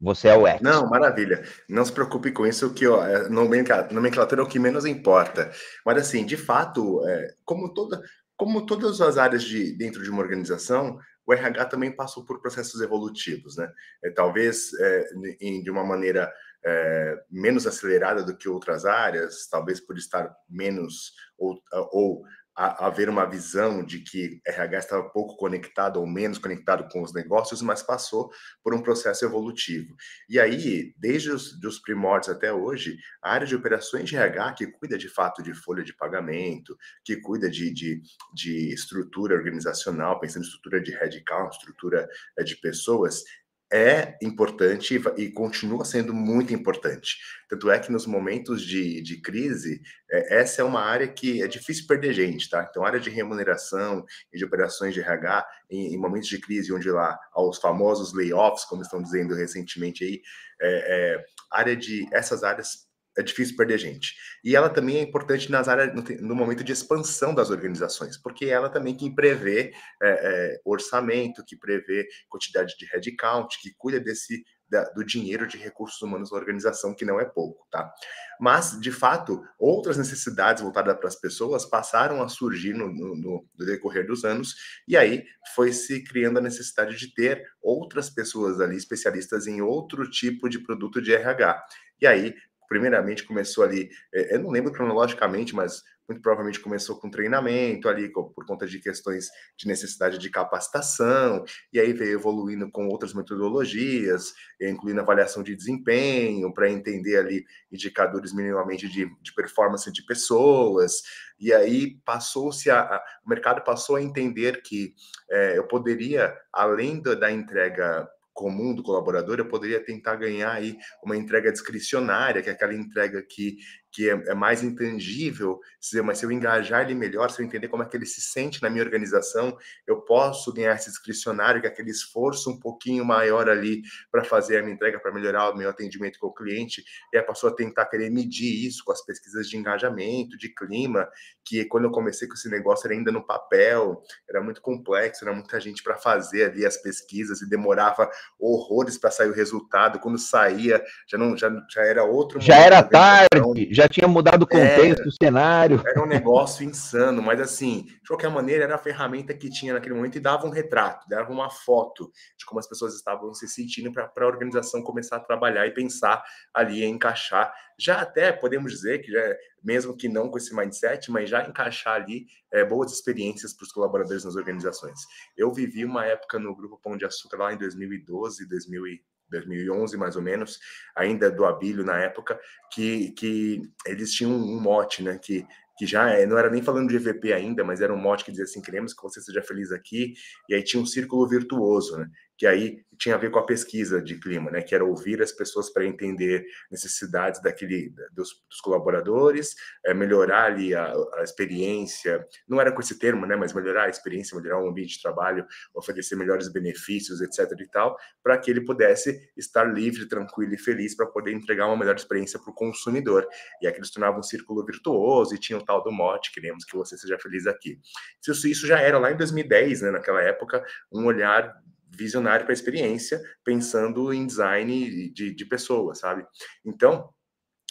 você é o ex. Não, maravilha. Não se preocupe com isso, que ó, é, nomenclatura é o que menos importa. Mas assim, de fato, é, como toda, como todas as áreas de dentro de uma organização, o RH também passou por processos evolutivos, né? É, talvez é, em, de uma maneira é, menos acelerada do que outras áreas, talvez por estar menos ou, ou a, haver uma visão de que RH estava pouco conectado ou menos conectado com os negócios, mas passou por um processo evolutivo. E aí, desde os dos primórdios até hoje, a área de operações de RH, que cuida de fato de folha de pagamento, que cuida de, de, de estrutura organizacional, pensando em estrutura de headcount, estrutura eh, de pessoas, é importante e continua sendo muito importante. Tanto é que nos momentos de, de crise, é, essa é uma área que é difícil perder gente, tá? Então, área de remuneração e de operações de RH, em, em momentos de crise, onde lá, aos famosos layoffs, como estão dizendo recentemente aí, é, é, área de essas áreas é difícil perder gente. E ela também é importante nas áreas, no, momento de expansão das organizações, porque ela também quem prevê é, é, orçamento, que prevê quantidade de headcount, que cuida desse da, do dinheiro de recursos humanos na organização, que não é pouco, tá? Mas, de fato, outras necessidades voltadas para as pessoas passaram a surgir no, no, no decorrer dos anos, e aí foi se criando a necessidade de ter outras pessoas ali, especialistas em outro tipo de produto de RH. E aí primeiramente começou ali, é, eu não lembro cronologicamente, mas muito provavelmente começou com treinamento ali, por conta de questões de necessidade de capacitação, e aí veio evoluindo com outras metodologias, incluindo avaliação de desempenho, para entender ali indicadores minimamente de, de performance de pessoas, e aí passou-se a, a, o mercado passou a entender que é, eu poderia, além da, da entrega comum do colaborador, eu poderia tentar ganhar aí uma entrega discricionária, que é aquela entrega que que é, é, mais intangível, mas se eu engajar ele melhor, se eu entender como é que ele se sente na minha organização, eu posso ganhar esse discricionário, que é aquele esforço um pouquinho maior ali para fazer a minha entrega, para melhorar o meu atendimento com o cliente, e a pessoa tentar querer medir isso com as pesquisas de engajamento, de clima, que quando eu comecei com esse negócio era ainda no papel, era muito complexo, era muita gente para fazer ali as pesquisas e demorava horrores para sair o resultado, quando saía já não já, já era outro já era tarde, já já tinha mudado o contexto, é, o cenário. Era um negócio insano, mas assim, de qualquer maneira, era a ferramenta que tinha naquele momento e dava um retrato, dava uma foto de como as pessoas estavam se sentindo para a organização começar a trabalhar e pensar ali encaixar. Já até podemos dizer que, já, mesmo que não com esse mindset, mas já encaixar ali é, boas experiências para os colaboradores nas organizações. Eu vivi uma época no Grupo Pão de Açúcar lá em 2012, 2013. 2011 mais ou menos, ainda do Abílio na época, que, que eles tinham um mote, né, que que já é, não era nem falando de EVP ainda, mas era um mote que dizia assim: queremos que você seja feliz aqui. E aí tinha um círculo virtuoso, né? Que aí tinha a ver com a pesquisa de clima, né? Que era ouvir as pessoas para entender necessidades daquele dos, dos colaboradores, é, melhorar ali a, a, experiência. Não era com esse termo, né? Mas melhorar a experiência, melhorar o ambiente de trabalho, oferecer melhores benefícios, etc. e tal, para que ele pudesse estar livre, tranquilo e feliz para poder entregar uma melhor experiência para o consumidor. E aqui eles tornavam um círculo virtuoso e tinha o tal do mote, queremos que você seja feliz aqui. Isso, isso já era lá em 2010, né? Naquela época, um olhar visionário para experiência, pensando em design de, de pessoas, sabe? Então,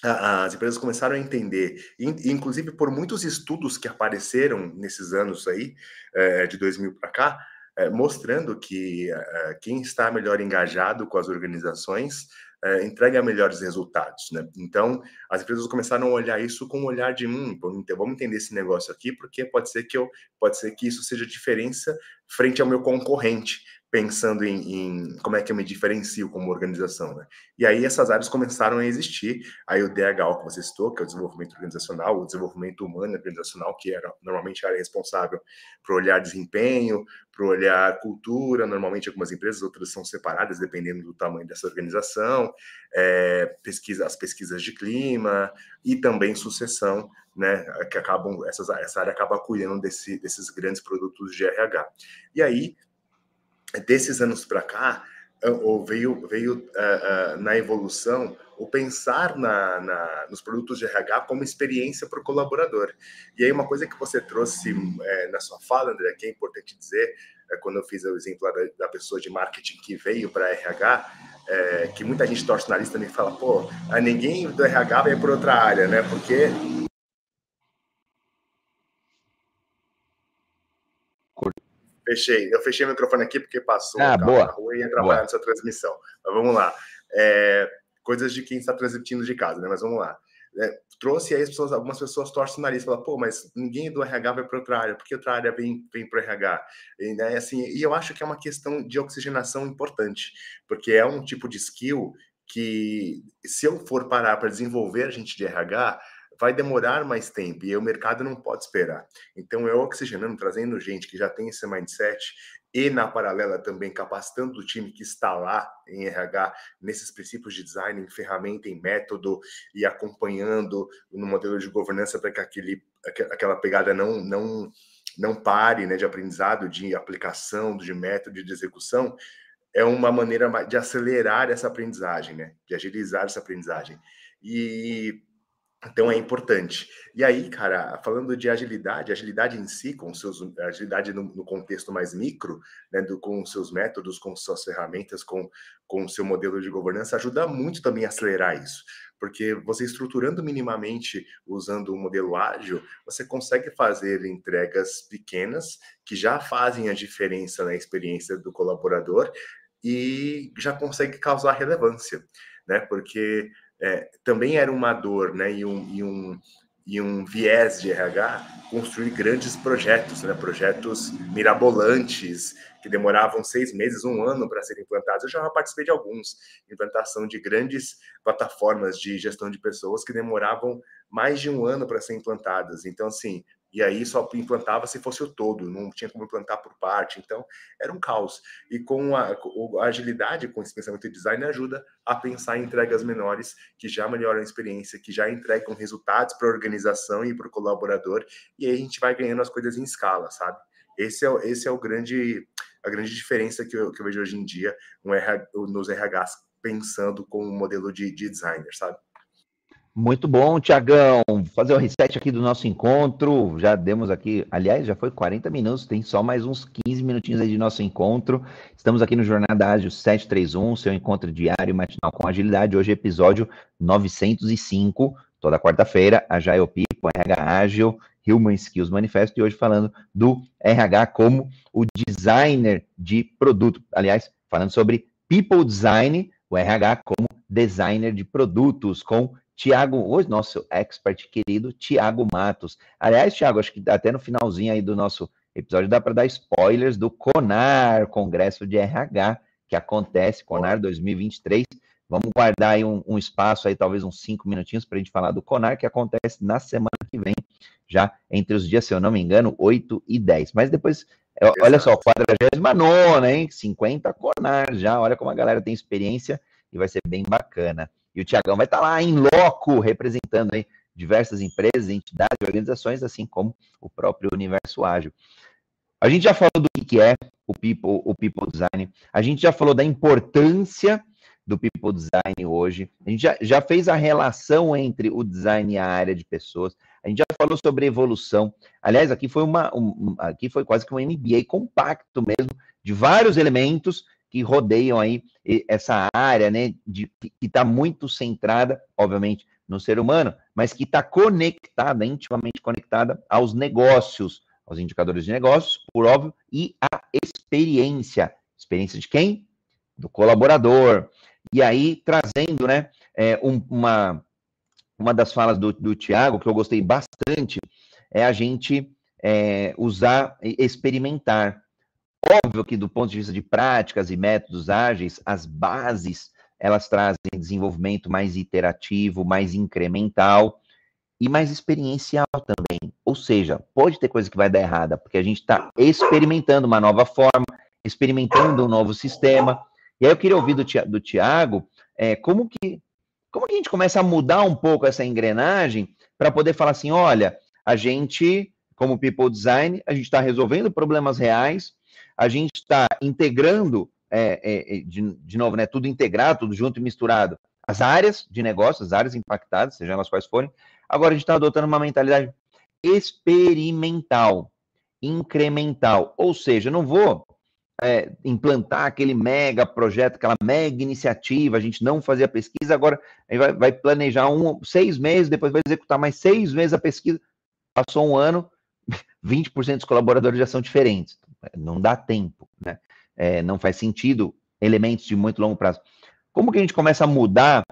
as empresas começaram a entender, inclusive por muitos estudos que apareceram nesses anos aí, é, de 2000 para cá, é, mostrando que é, quem está melhor engajado com as organizações entrega melhores resultados, né? Então, as empresas começaram a olhar isso com um olhar de, hum, vamos entender esse negócio aqui, porque pode ser que eu, pode ser que isso seja diferença frente ao meu concorrente pensando em, em, como é que eu me diferencio como organização, né? E aí essas áreas começaram a existir. Aí o DHO que você citou, que é o desenvolvimento organizacional, o desenvolvimento humano organizacional, que era normalmente a área responsável para olhar desempenho, para olhar cultura. Normalmente algumas empresas, outras são separadas dependendo do tamanho dessa organização. É, pesquisa, as pesquisas de clima e também sucessão, né? Que acabam essas, essa área acaba cuidando desse, desses grandes produtos de RH. E aí desses anos para cá, ou veio, veio uh, uh, na evolução o pensar na, na, nos produtos de RH como experiência para o colaborador. E aí uma coisa que você trouxe é, na sua fala, André, que é importante dizer, é, quando eu fiz o exemplo da, da pessoa de marketing que veio para RH, é, que muita gente torce na lista e fala, pô, ninguém do RH vai para outra área, né? Porque Fechei. Eu fechei o microfone aqui porque passou ah, boa. na rua e ia trabalhar nessa transmissão. Mas vamos lá. É, coisas de quem está transmitindo de casa, né? Mas vamos lá. É, trouxe aí as pessoas, algumas pessoas torcem o nariz e falam, pô, mas ninguém do RH vai para outra área, porque outra área vem, vem para o RH? E, né, assim, e eu acho que é uma questão de oxigenação importante, porque é um tipo de skill que, se eu for parar para desenvolver a gente de RH, vai demorar mais tempo e o mercado não pode esperar. Então, eu oxigenando, trazendo gente que já tem esse mindset e, na paralela, também capacitando o time que está lá em RH, nesses princípios de design, em ferramenta, em método e acompanhando no modelo de governança para que aquele, aquela pegada não, não, não pare né, de aprendizado, de aplicação, de método, de execução, é uma maneira de acelerar essa aprendizagem, né? de agilizar essa aprendizagem. E então é importante. E aí, cara, falando de agilidade, agilidade em si, com seus agilidade no, no contexto mais micro, né, do, com seus métodos, com suas ferramentas, com com seu modelo de governança, ajuda muito também a acelerar isso. Porque você estruturando minimamente usando o um modelo ágil, você consegue fazer entregas pequenas que já fazem a diferença na experiência do colaborador e já consegue causar relevância, né? Porque é, também era uma dor né, e, um, e, um, e um viés de RH construir grandes projetos, né, projetos mirabolantes, que demoravam seis meses, um ano para serem implantados. Eu já participei de alguns, implantação de grandes plataformas de gestão de pessoas que demoravam mais de um ano para serem implantadas. Então, assim, e aí só implantava se fosse o todo, não tinha como implantar por parte, então era um caos. E com a, a agilidade, com esse pensamento de design, ajuda a pensar em entregas menores que já melhoram a experiência, que já entregam resultados para a organização e para o colaborador, e aí a gente vai ganhando as coisas em escala, sabe? Esse é, esse é o grande, a grande diferença que eu, que eu vejo hoje em dia um RH, nos RHs pensando com o modelo de, de designer, sabe? Muito bom, Tiagão. Fazer o reset aqui do nosso encontro. Já demos aqui, aliás, já foi 40 minutos, tem só mais uns 15 minutinhos aí de nosso encontro. Estamos aqui no Jornada Ágil 731, seu encontro diário matinal com agilidade. Hoje, episódio 905, toda quarta-feira, Agile People, RH Ágil, Human Skills Manifesto, e hoje falando do RH como o designer de produto. Aliás, falando sobre People Design, o RH como designer de produtos, com Tiago, hoje nosso expert querido, Tiago Matos. Aliás, Tiago, acho que até no finalzinho aí do nosso episódio dá para dar spoilers do CONAR, Congresso de RH, que acontece, CONAR 2023, Vamos guardar aí um, um espaço aí, talvez uns cinco minutinhos, para a gente falar do Conar, que acontece na semana que vem, já entre os dias, se eu não me engano, 8 e 10. Mas depois, Exato. olha só, 49, hein? 50 Conar já, olha como a galera tem experiência e vai ser bem bacana. E o Tiagão vai estar tá lá em loco, representando aí diversas empresas, entidades, organizações, assim como o próprio Universo Ágil. A gente já falou do que é o People, o people Design, a gente já falou da importância do People Design hoje, a gente já, já fez a relação entre o design e a área de pessoas, a gente já falou sobre evolução. Aliás, aqui foi uma, um, aqui foi quase que um MBA compacto mesmo, de vários elementos que rodeiam aí essa área, né, de, que está muito centrada, obviamente, no ser humano, mas que está conectada, intimamente conectada aos negócios, aos indicadores de negócios, por óbvio, e à experiência. Experiência de quem? Do colaborador. E aí, trazendo, né, é, um, uma, uma das falas do, do Tiago, que eu gostei bastante, é a gente é, usar, experimentar. Óbvio que do ponto de vista de práticas e métodos ágeis, as bases elas trazem desenvolvimento mais iterativo, mais incremental e mais experiencial também. Ou seja, pode ter coisa que vai dar errada, porque a gente está experimentando uma nova forma, experimentando um novo sistema. E aí eu queria ouvir do, Tiago é, como que como que a gente começa a mudar um pouco essa engrenagem para poder falar assim, olha, a gente, como People Design, a gente está resolvendo problemas reais, a gente está integrando, é, é, é, de, de, novo, né, tudo integrado, tudo junto e misturado, as áreas de negócio, as áreas impactadas, sejam elas quais forem. Agora a gente está adotando uma mentalidade experimental, incremental. Ou seja, não vou é, implantar aquele mega projeto, aquela mega iniciativa, a gente não fazia pesquisa, agora a gente vai, vai planejar um, seis meses, depois vai executar mais seis meses a pesquisa. Passou um ano, 20% dos colaboradores já são diferentes não dá tempo, né? É, não faz sentido elementos de muito longo prazo. Como que a gente começa a mudar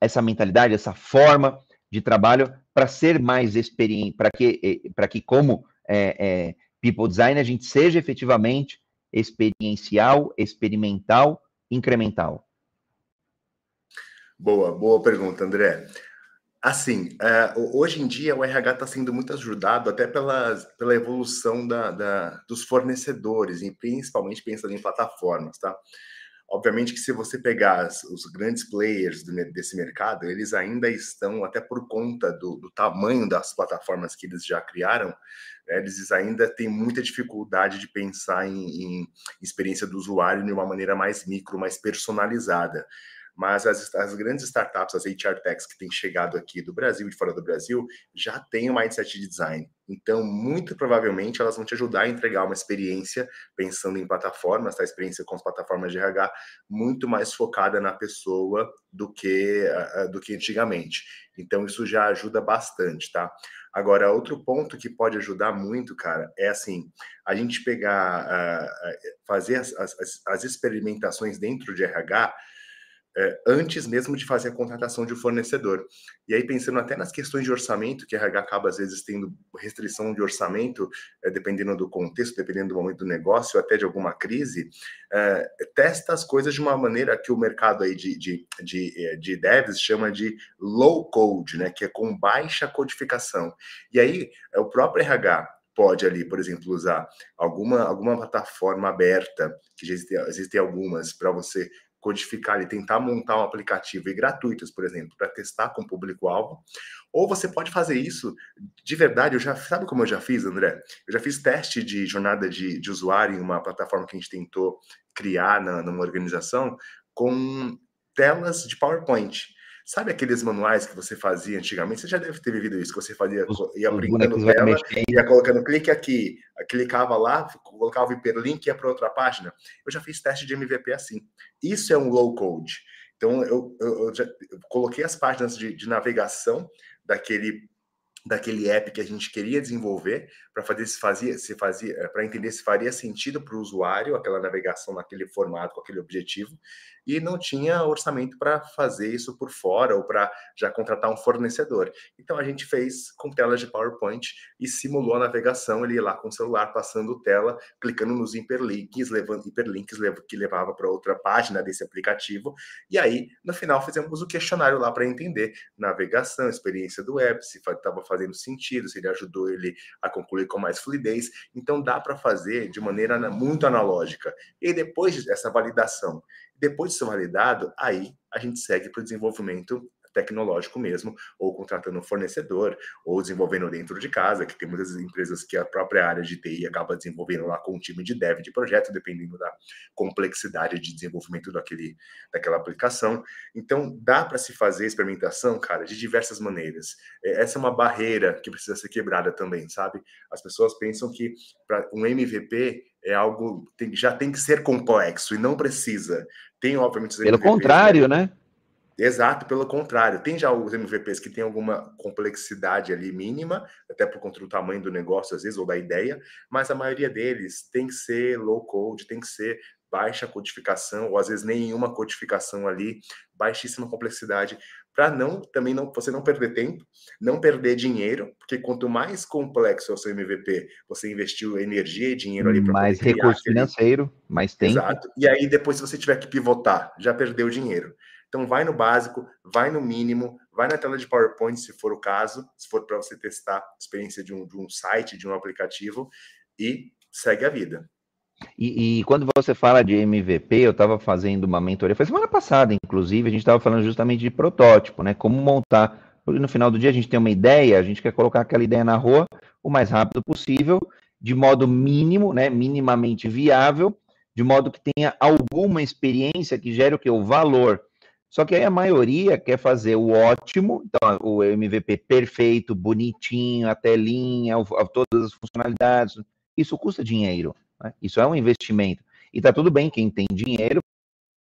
essa mentalidade, essa forma de trabalho para ser mais experiente, para que, para que como é, é, people design a gente seja efetivamente experiencial, experimental, incremental? Boa, boa pergunta, André. Assim, uh, hoje em dia o RH está sendo muito ajudado até pela, pela evolução da, da, dos fornecedores, e principalmente pensando em plataformas, tá? Obviamente que se você pegar os grandes players do, desse mercado, eles ainda estão, até por conta do, do tamanho das plataformas que eles já criaram, né, eles ainda têm muita dificuldade de pensar em, em experiência do usuário de uma maneira mais micro, mais personalizada mas as, as grandes startups, as HR techs que têm chegado aqui do Brasil e fora do Brasil, já têm um mindset de design. Então, muito provavelmente, elas vão te ajudar a entregar uma experiência, pensando em plataformas, tá? experiência com as plataformas de RH, muito mais focada na pessoa do que, uh, do que antigamente. Então, isso já ajuda bastante, tá? Agora, outro ponto que pode ajudar muito, cara, é assim, a gente pegar, uh, fazer as, as, as experimentações dentro de RH, é, antes mesmo de fazer a contratação de um fornecedor. E aí, pensando até nas questões de orçamento, que a RH acaba às vezes tendo restrição de orçamento, é, dependendo do contexto, dependendo do momento do negócio, até de alguma crise, é, testa as coisas de uma maneira que o mercado aí de, de, de, é, de devs chama de low code, né, que é com baixa codificação. E aí, é, o próprio RH pode ali, por exemplo, usar alguma, alguma plataforma aberta, que já existem, existem algumas, para você codificar e tentar montar um aplicativo e gratuitos, por exemplo, para testar com o público-alvo. Ou você pode fazer isso de verdade. Eu já sabe como eu já fiz, André? Eu já fiz teste de jornada de, de usuário em uma plataforma que a gente tentou criar na, numa organização com telas de PowerPoint. Sabe aqueles manuais que você fazia antigamente? Você já deve ter vivido isso, que você fazia, ia brincando tela, ia colocando clique aqui, clicava lá, colocava o hiperlink e ia para outra página. Eu já fiz teste de MVP assim. Isso é um low code. Então, eu, eu, eu já eu coloquei as páginas de, de navegação daquele daquele app que a gente queria desenvolver para fazer se fazia, se fazia, eh, para entender se faria sentido para o usuário aquela navegação naquele formato, com aquele objetivo, e não tinha orçamento para fazer isso por fora ou para já contratar um fornecedor. Então a gente fez com telas de PowerPoint e simulou a navegação, ele ia lá com o celular passando tela, clicando nos hiperlinks, levando hiperlinks que levava para outra página desse aplicativo, e aí no final fizemos o questionário lá para entender navegação, experiência do web, se estava fazendo sentido, se ele ajudou ele a concluir com mais fluidez. Então dá para fazer de maneira muito analógica. E depois dessa validação depois de ser validado, aí a gente segue para o desenvolvimento tecnológico mesmo, ou contratando um fornecedor, ou desenvolvendo dentro de casa, que tem muitas empresas que a própria área de TI acaba desenvolvendo lá com um time de dev de projeto, dependendo da complexidade de desenvolvimento daquele, daquela aplicação. Então, dá para se fazer experimentação, cara, de diversas maneiras. É, essa é uma barreira que precisa ser quebrada também, sabe? As pessoas pensam que para um MVP é algo tem, já tem que ser complexo e não precisa. Tem, obviamente, Pelo MVPs, contrário, né? né? Exato, pelo contrário. Tem já os MVPs que tem alguma complexidade ali mínima, até por conta do tamanho do negócio, às vezes, ou da ideia, mas a maioria deles tem que ser low code, tem que ser baixa codificação, ou às vezes nenhuma codificação ali, baixíssima complexidade, para não também não você não perder tempo, não perder dinheiro, porque quanto mais complexo é o seu MVP, você investiu energia e dinheiro ali para mais recurso aquele... financeiro, mais tempo. Exato. E aí depois se você tiver que pivotar, já perdeu dinheiro. Então, vai no básico, vai no mínimo, vai na tela de PowerPoint, se for o caso, se for para você testar a experiência de um, de um site, de um aplicativo, e segue a vida. E, e, quando você fala de MVP, eu estava fazendo uma mentoria, foi semana passada, inclusive, a gente estava falando justamente de protótipo, né? Como montar. Porque no final do dia a gente tem uma ideia, a gente quer colocar aquela ideia na rua o mais rápido possível, de modo mínimo, né? Minimamente viável, de modo que tenha alguma experiência que gere o que? O valor. Só que aí a maioria quer fazer o ótimo, então o MVP perfeito, bonitinho, a telinha, todas as funcionalidades. Isso custa dinheiro. Né? Isso é um investimento. E tá tudo bem, quem tem dinheiro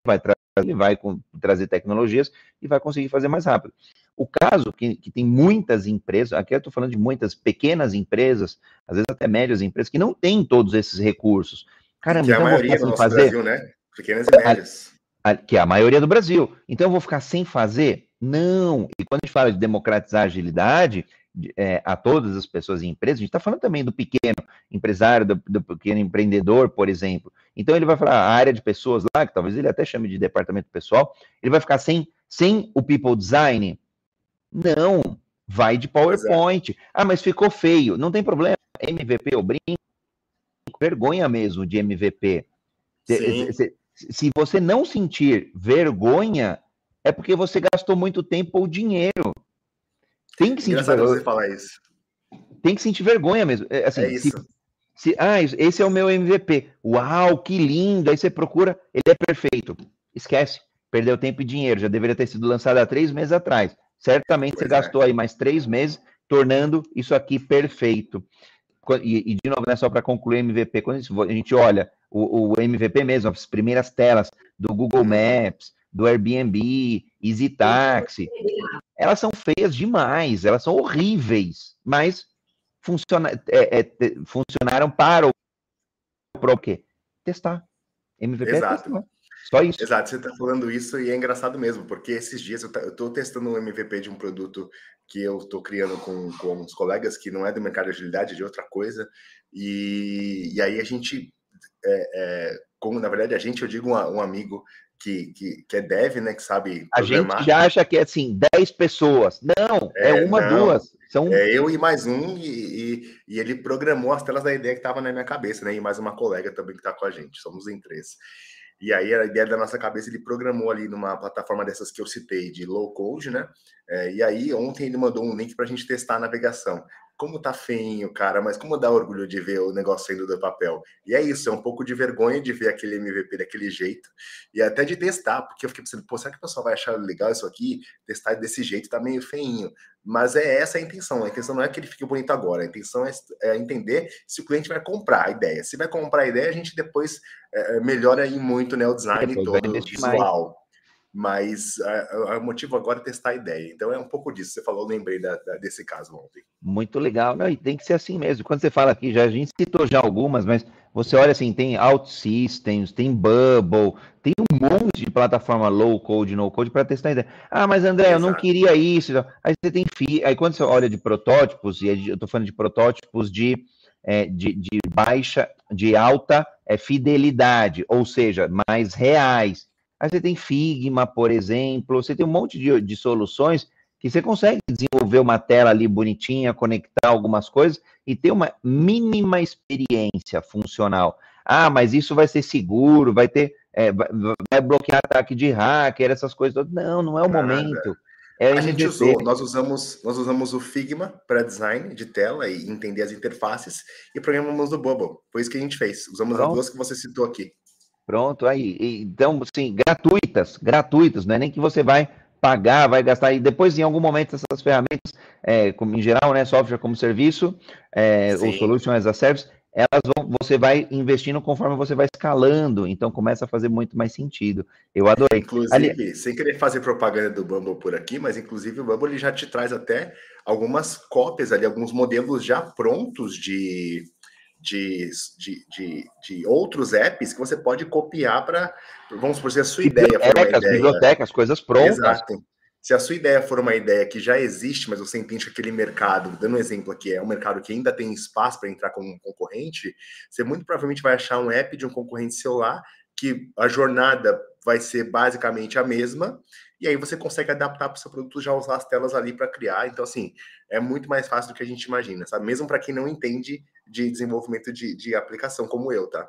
vai trazer, vai com, trazer tecnologias e vai conseguir fazer mais rápido. O caso que, que tem muitas empresas, aqui eu estou falando de muitas pequenas empresas, às vezes até médias empresas, que não têm todos esses recursos. Caramba, que é a maioria do fazer... Brasil, né? Pequenas e médias que é a maioria do Brasil. Então eu vou ficar sem fazer? Não. E quando a gente fala de democratizar a agilidade é, a todas as pessoas e empresas, a gente está falando também do pequeno empresário, do, do, pequeno empreendedor, por exemplo. Então ele vai falar a área de pessoas lá, que talvez ele até chame de departamento pessoal, ele vai ficar sem, sem o people design? Não. Vai de PowerPoint. Ah, mas ficou feio. Não tem problema. MVP eu brinco. Vergonha mesmo de MVP. Sim se você não sentir vergonha, é porque você gastou muito tempo ou dinheiro. Tem que sentir vergonha. você falar isso. Tem que sentir vergonha mesmo. É, assim, é isso. Se, se, ah, esse é o meu MVP. Uau, que lindo! Aí você procura, ele é perfeito. Esquece. Perdeu tempo e dinheiro. Já deveria ter sido lançado há três meses atrás. Certamente pois você é. gastou aí mais três meses tornando isso aqui perfeito. E, e de novo, não é só para concluir MVP. Quando a gente olha o, o MVP mesmo, as primeiras telas do Google Maps, do Airbnb, Easy Taxi, elas são feias demais, elas são horríveis, mas funciona, é, é, funcionaram para o para o quê? Testar. MVP é Exato. É Só isso. Exato, você está falando isso e é engraçado mesmo, porque esses dias eu estou testando um MVP de um produto que eu estou criando com, com uns colegas que não é do mercado de agilidade, é de outra coisa, e, e aí a gente é, é, como na verdade a gente, eu digo um, um amigo que, que, que, é dev, né, que sabe A gente já acha que é assim, 10 pessoas. Não, é, é uma, não, duas. São... É eu e mais um, e, e, e, ele programou as telas da ideia que estava na minha cabeça, né? E mais uma colega também que está com a gente, somos em três. E aí a ideia da nossa cabeça ele programou ali numa plataforma dessas que eu citei de low code, né? É, e aí ontem ele mandou um link para a gente testar a navegação como tá feinho, cara, mas como dá orgulho de ver o negócio saindo do papel. E é isso, é um pouco de vergonha de ver aquele MVP daquele jeito e até de testar, porque eu fiquei pensando, pô, será que o pessoal vai achar legal isso aqui? Testar desse jeito tá meio feinho. Mas é essa a intenção. A intenção não é que ele fique bonito agora, a intenção é, é entender se o cliente vai comprar a ideia. Se vai comprar a ideia, a gente depois é, melhora aí muito né, o design todo, o visual. Mas o motivo agora é testar a ideia. Então é um pouco disso. Você falou, lembrei da, da, desse caso ontem. Muito legal, não, e tem que ser assim mesmo. Quando você fala aqui, já a gente citou já algumas, mas você olha assim, tem OutSystems, tem Bubble, tem um monte de plataforma low code, no code para testar a ideia. Ah, mas André, Exato. eu não queria isso. Aí você tem aí quando você olha de protótipos, e eu estou falando de protótipos de, é, de, de baixa, de alta é, fidelidade, ou seja, mais reais Aí você tem Figma, por exemplo, você tem um monte de, de soluções que você consegue desenvolver uma tela ali bonitinha, conectar algumas coisas e ter uma mínima experiência funcional. Ah, mas isso vai ser seguro, vai ter, é, vai bloquear ataque de hacker, essas coisas todas. Não, não é o momento. É a gente usou, nós usamos, nós usamos o Figma para design de tela e entender as interfaces e programamos no Bubble. Foi isso que a gente fez. Usamos Pronto. as duas que você citou aqui. Pronto, aí. Então, sim, gratuitas, gratuitas, não é nem que você vai pagar, vai gastar, e depois, em algum momento, essas ferramentas, é, como, em geral, né, software como serviço, é, ou solution as a service, elas vão, você vai investindo conforme você vai escalando, então começa a fazer muito mais sentido. Eu adorei. Inclusive, Ali... sem querer fazer propaganda do Bumble por aqui, mas inclusive o Bumble ele já te traz até algumas cópias ali, alguns modelos já prontos de de, de, de, de, outros apps que você pode copiar para, vamos supor, se a sua ideia for uma ideia... Bibliotecas, coisas prontas. Exato. Se a sua ideia for uma ideia que já existe, mas você entende que aquele mercado, dando um exemplo aqui, é um mercado que ainda tem espaço para entrar como um concorrente, você muito provavelmente vai achar um app de um concorrente celular que a jornada vai ser basicamente a mesma, e aí você consegue adaptar para o seu produto, já usar as telas ali para criar. Então, assim, é muito mais fácil do que a gente imagina, sabe? Mesmo para quem não entende de desenvolvimento de, de aplicação como eu, tá?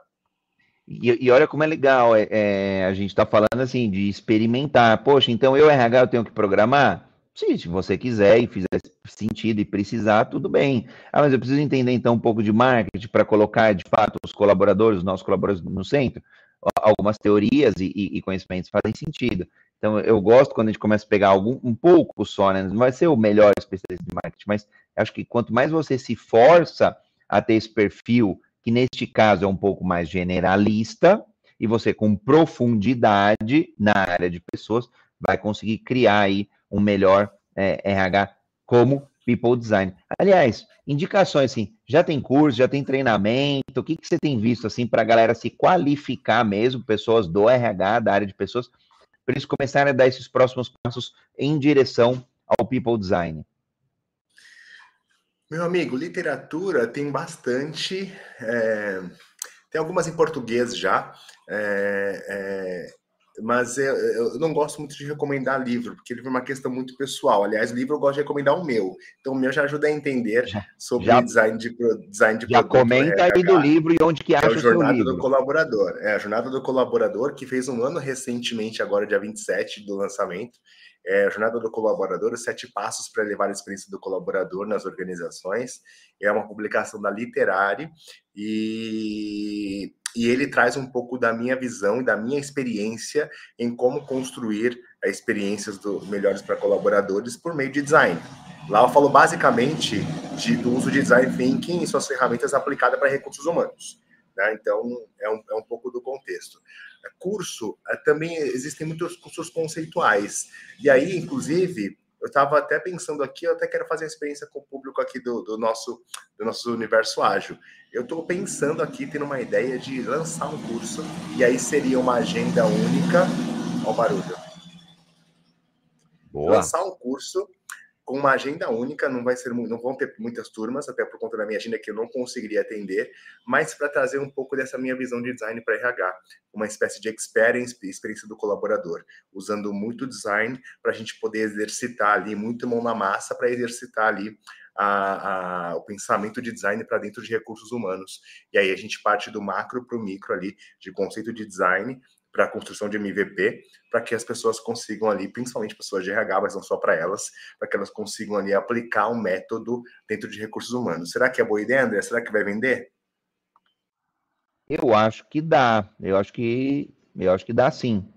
E, e olha como é legal, é, é a gente está falando assim de experimentar. Poxa, então eu RH eu tenho que programar? Sim, se você quiser e fizer sentido e precisar, tudo bem. Ah, mas eu preciso entender então um pouco de marketing para colocar de fato os colaboradores, os nossos colaboradores no centro. Algumas teorias e, e conhecimentos fazem sentido. Então, eu gosto quando a gente começa a pegar algum, um pouco só, né? Não vai ser o melhor especialista de marketing, mas acho que quanto mais você se força a ter esse perfil, que neste caso é um pouco mais generalista, e você com profundidade na área de pessoas, vai conseguir criar aí um melhor é, RH como People Design. Aliás, indicações assim, já tem curso, já tem treinamento, o que, que você tem visto assim para a galera se qualificar mesmo, pessoas do RH, da área de pessoas, para eles começarem a dar esses próximos passos em direção ao People Design? Meu amigo, literatura tem bastante. É, tem algumas em português já, é, é, mas eu, eu, não gosto muito de recomendar livro, porque livro é uma questão muito pessoal. Aliás, livro eu gosto de recomendar o meu. Então, o meu já ajuda a entender sobre já, design de design de Já comenta aí do livro e onde que acha é o, Jornada do Colaborador. É a Jornada do Colaborador, que fez um ano recentemente, agora dia 27 do lançamento é, Jornada do Colaborador, os sete passos para elevar a experiência do colaborador nas organizações. É uma publicação da Literari e, e ele traz um pouco da minha visão e da minha experiência em como construir experiências do, melhores para colaboradores por meio de design. Lá eu falo basicamente de, do uso de design thinking e suas ferramentas aplicadas para recursos humanos. Né? Então, é um, é um pouco do contexto curso, eh, também existem muitos cursos conceituais. E aí, inclusive, eu estava até pensando aqui, eu até quero fazer a experiência com o público aqui do, do nosso, do nosso universo ágil. Eu estou pensando aqui, tendo uma ideia de lançar um curso, e aí seria uma agenda única. Olha o barulho. Boa. Lançar um curso com uma agenda única, não vai ser não vão ter muitas turmas, até por conta da minha agenda que eu não conseguiria atender, mas para trazer um pouco dessa minha visão de design para RH, uma espécie de experience, experiência do colaborador, usando muito design para a gente poder exercitar ali, muito mão na massa para exercitar ali a, a, o pensamento de design para dentro de recursos humanos. E aí a gente parte do macro para o micro ali, de conceito de design, para a construção de MVP, para que as pessoas consigam ali, principalmente pessoas de RH, mas não só para elas, para que elas consigam ali aplicar um método dentro de recursos humanos. Será que é boa ideia, André? Será que vai vender? Eu acho que dá. Eu acho que eu acho que dá sim.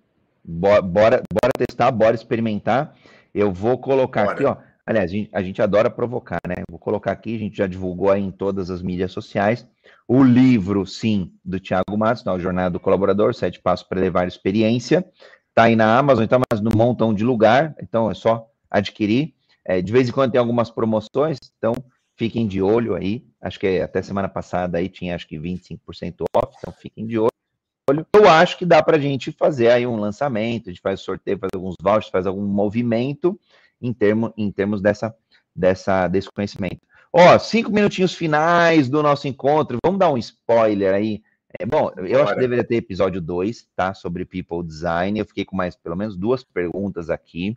Bora, bora, bora testar, bora experimentar. Eu vou colocar bora. aqui, ó. Aliás, a gente, a gente adora provocar, né? Vou colocar aqui, a gente já divulgou aí em todas as mídias sociais. O livro, sim, do Tiago Matos, na Jornada do Colaborador, Sete Passos para Levar Experiência. Tá aí na Amazon, então, mas no montão de lugar, então é só adquirir. É, de vez em quando tem algumas promoções, então fiquem de olho aí. Acho que até semana passada aí tinha acho que 25% off, então fiquem de olho. Eu acho que dá para a gente fazer aí um lançamento, a gente faz sorteio, faz alguns vouchers, faz algum movimento em, termo, em termos dessa, dessa, desse conhecimento. Ó, cinco minutinhos finais do nosso encontro. Vamos dar um spoiler aí. É, bom, eu Bora. acho que deveria ter episódio 2, tá? Sobre People Design. Eu fiquei com mais pelo menos duas perguntas aqui.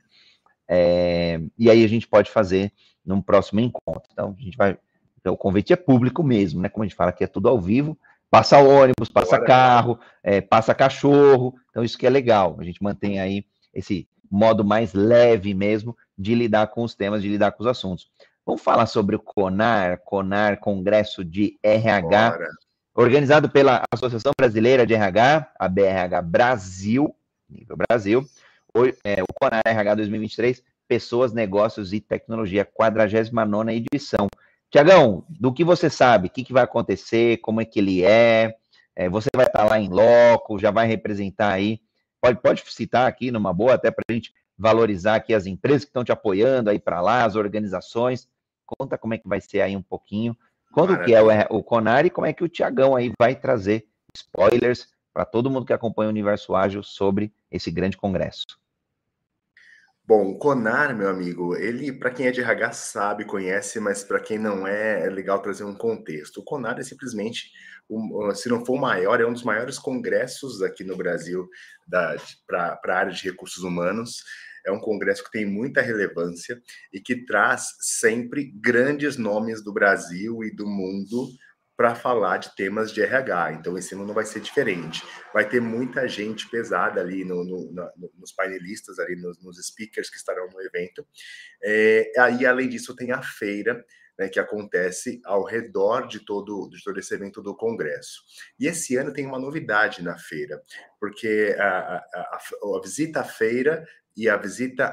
É, e aí a gente pode fazer num próximo encontro. Então, a gente vai. Então, o convite é público mesmo, né? Como a gente fala aqui, é tudo ao vivo. Passa ônibus, passa Bora. carro, é, passa cachorro. Então, isso que é legal. A gente mantém aí esse modo mais leve mesmo de lidar com os temas, de lidar com os assuntos. Vamos falar sobre o CONAR, CONAR, Congresso de RH, Bora. organizado pela Associação Brasileira de RH, a BRH Brasil, nível Brasil, o, é, o CONAR RH 2023, Pessoas, Negócios e Tecnologia, 49 edição. Tiagão, do que você sabe, o que, que, vai acontecer, como é que ele é, é você vai estar lá em loco, já vai representar aí, pode, pode citar aqui numa boa, até para a gente valorizar aqui as empresas que estão te apoiando aí para lá, as organizações, Conta como é que vai ser aí um pouquinho. Quando Maravilha. que é o, o Conar e como é que o Tiagão aí vai trazer spoilers para todo mundo que acompanha o Universo Ágil sobre esse grande congresso. Bom, o Conar, meu amigo, ele, para quem é de RH, sabe, conhece, mas para quem não é, é legal trazer um contexto. O Conar é simplesmente, um, se não for o maior, é um dos maiores congressos aqui no Brasil para a área de recursos humanos é um congresso que tem muita relevância e que traz sempre grandes nomes do Brasil e do mundo para falar de temas de RH. Então, esse ano não vai ser diferente. Vai ter muita gente pesada ali no, no, no, nos painelistas, ali nos, nos, speakers que estarão no evento. É, aí, além disso, tem a feira, né, que acontece ao redor de todo, de todo esse evento do Congresso. E esse ano tem uma novidade na feira, porque a, a, a, a visita à feira e a visita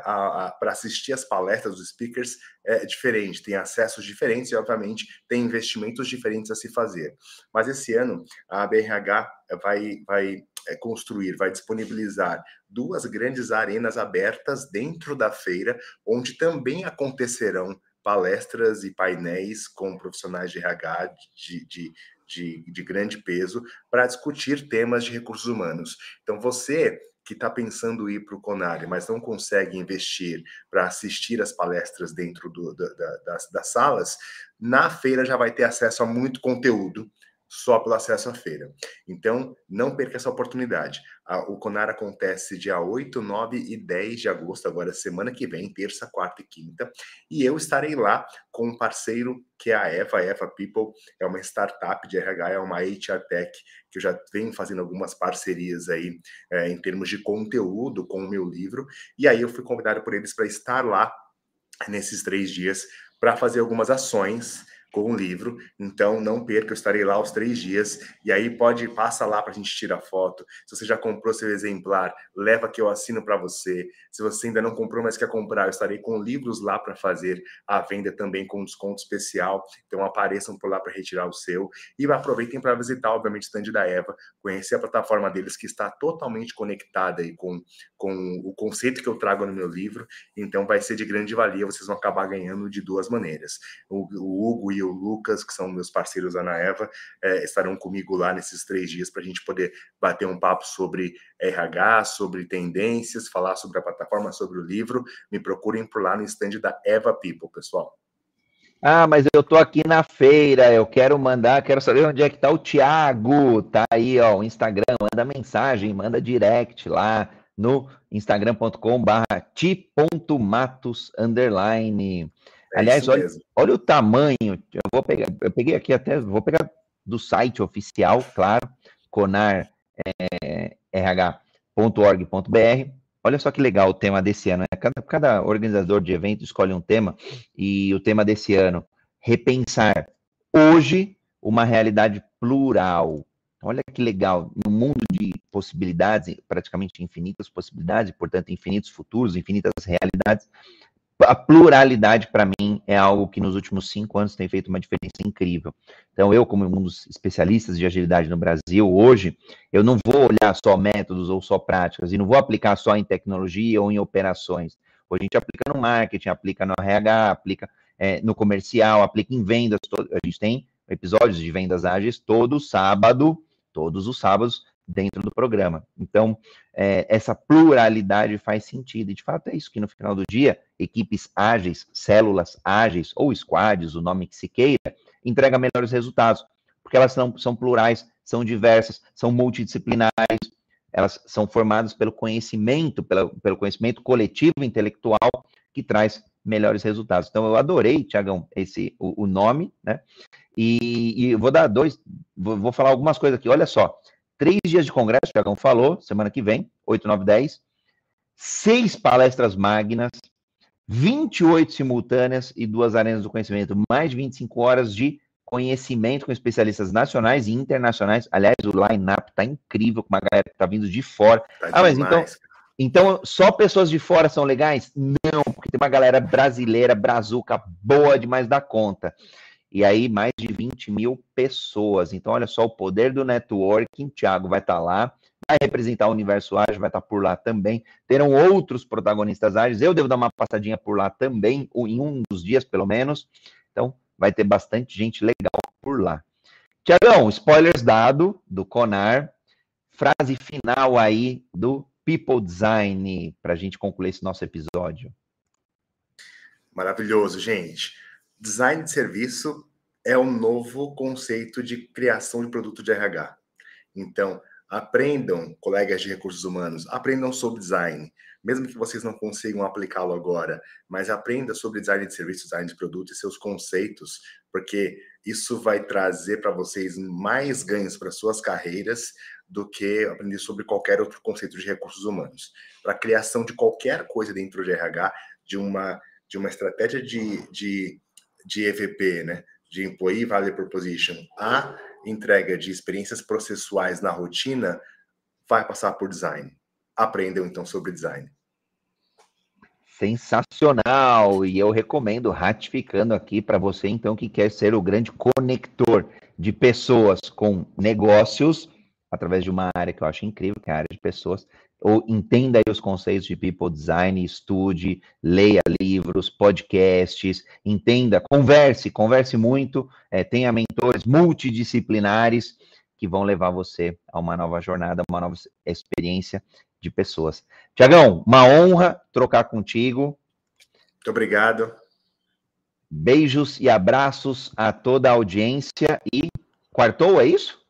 para assistir as palestras dos speakers é diferente, tem acessos diferentes e, obviamente, tem investimentos diferentes a se fazer. Mas esse ano, a BRH vai, vai é, construir, vai disponibilizar duas grandes arenas abertas dentro da feira, onde também acontecerão palestras e painéis com profissionais de RH de, de, de, de grande peso para discutir temas de recursos humanos. Então, você que está pensando ir para o Conari, mas não consegue investir para assistir as palestras dentro do, da, da, das, das salas, na feira já vai ter acesso a muito conteúdo só pelo acesso à feira. Então, não perca essa oportunidade. O Conar acontece dia 8, 9 e 10 de agosto, agora semana que vem, terça, quarta e quinta. E eu estarei lá com um parceiro que é a Eva, a Eva People, é uma startup de RH, é uma HR Tech, que eu já venho fazendo algumas parcerias aí é, em termos de conteúdo com o meu livro. E aí eu fui convidado por eles para estar lá nesses três dias para fazer algumas ações com o livro. Então, não perca, eu estarei lá os três dias. E aí, pode, passa lá para a gente tirar foto. Se você já comprou seu exemplar, leva que eu assino para você. Se você ainda não comprou, mas quer comprar, eu estarei com livros lá para fazer a venda também com desconto especial. Então, apareçam por lá para retirar o seu. E aproveitem para visitar, obviamente, o stand da Eva, conhecer a plataforma deles, que está totalmente conectada aí com, com o conceito que eu trago no meu livro. Então, vai ser de grande valia. Vocês vão acabar ganhando de duas maneiras. O, o Hugo e o Lucas, que são meus parceiros da Naeva, é, estarão comigo lá nesses três dias para a gente poder bater um papo sobre RH, sobre tendências, falar sobre a plataforma, sobre o livro. Me procurem por lá no stand da Eva People, pessoal. Ah, mas eu tô aqui na feira, eu quero mandar, quero saber onde é que tá o Thiago. Tá aí, ó, o Instagram, manda mensagem, manda direct lá no instagram.com/barra ti.matos underline. É Aliás, olha, olha o tamanho. Eu vou pegar, eu peguei aqui até, vou pegar do site oficial, claro, conar é, rh.org.br. Olha só que legal o tema desse ano. Né? Cada, cada organizador de evento escolhe um tema e o tema desse ano, repensar hoje uma realidade plural. Olha que legal, no mundo de possibilidades, praticamente infinitas possibilidades, portanto, infinitos futuros, infinitas realidades, a pluralidade, para mim, é algo que nos últimos cinco anos tem feito uma diferença incrível. Então, eu, como um dos especialistas de agilidade no Brasil, hoje, eu não vou olhar só métodos ou só práticas, e não vou aplicar só em tecnologia ou em operações. Hoje a gente aplica no marketing, aplica no RH, aplica é, no comercial, aplica em vendas. Todo, a gente tem episódios de vendas ágeis todo sábado, todos os sábados, dentro do programa. Então, é, essa pluralidade faz sentido. E, de fato, é isso que no final do dia, equipes ágeis, células ágeis ou squads, o nome que se queira, entrega melhores resultados. Porque elas são, são plurais, são diversas, são multidisciplinares, elas são formadas pelo conhecimento, pelo, pelo conhecimento coletivo intelectual que traz melhores resultados. Então, eu adorei, Tiagão, esse o, o, nome, né? E, e vou dar dois, vou, vou, falar algumas coisas aqui. Olha só, três dias de congresso, o Tiagão falou, semana que vem, 8, 9, 10, seis palestras magnas, 28 simultâneas e duas arenas do conhecimento, mais de 25 horas de conhecimento com especialistas nacionais e internacionais. Aliás, o line-up tá incrível, com uma galera que tá vindo de fora. Tá ah, mas então, então só pessoas de fora são legais? Não, porque tem uma galera brasileira, brazuca, boa demais da conta. E aí, mais de 20 mil pessoas. Então, olha só o poder do networking. Thiago vai estar tá lá, vai representar o universo ágil, vai estar tá por lá também. Terão outros protagonistas ágeis. Eu devo dar uma passadinha por lá também, em um dos dias, pelo menos. Então, vai ter bastante gente legal por lá. Tiagão, spoilers dado do Conar. Frase final aí do People Design para a gente concluir esse nosso episódio. Maravilhoso, gente. Design de serviço é um novo conceito de criação de produto de RH. Então, aprendam, colegas de recursos humanos, aprendam sobre design, mesmo que vocês não consigam aplicá-lo agora, mas aprenda sobre design de serviço, design de produto e seus conceitos, porque isso vai trazer para vocês mais ganhos para suas carreiras do que aprender sobre qualquer outro conceito de recursos humanos. Para a criação de qualquer coisa dentro de RH, de uma, de uma estratégia de, de, de EVP, né? de Employee Value Proposition, a entrega de experiências processuais na rotina, vai passar por design aprendam então sobre design. Sensacional! E eu recomendo, ratificando aqui para você, então, que quer ser o grande conector de pessoas com negócios, através de uma área que eu acho incrível, que é a área de pessoas, ou entenda aí os conceitos de people design, estude, leia livros, podcasts, entenda, converse, converse muito, é, tenha mentores multidisciplinares que vão levar você a uma nova jornada, uma nova experiência de pessoas. Tiagão, uma honra trocar contigo. Muito obrigado. Beijos e abraços a toda a audiência e quartou, é isso?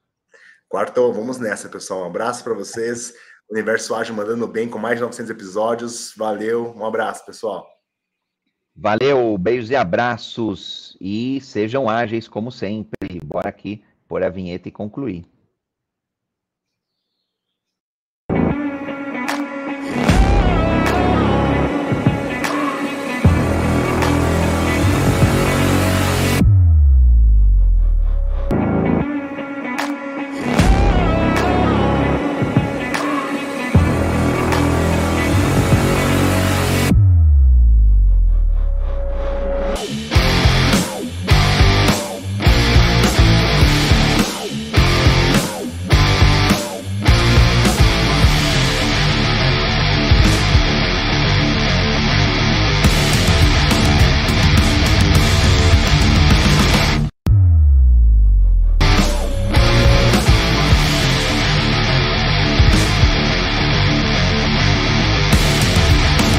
Quartou, vamos nessa, pessoal. Um abraço para vocês. Universo Ágil mandando bem com mais de 900 episódios. Valeu, um abraço, pessoal. Valeu, beijos e abraços e sejam ágeis como sempre. Bora aqui pôr a vinheta e concluir.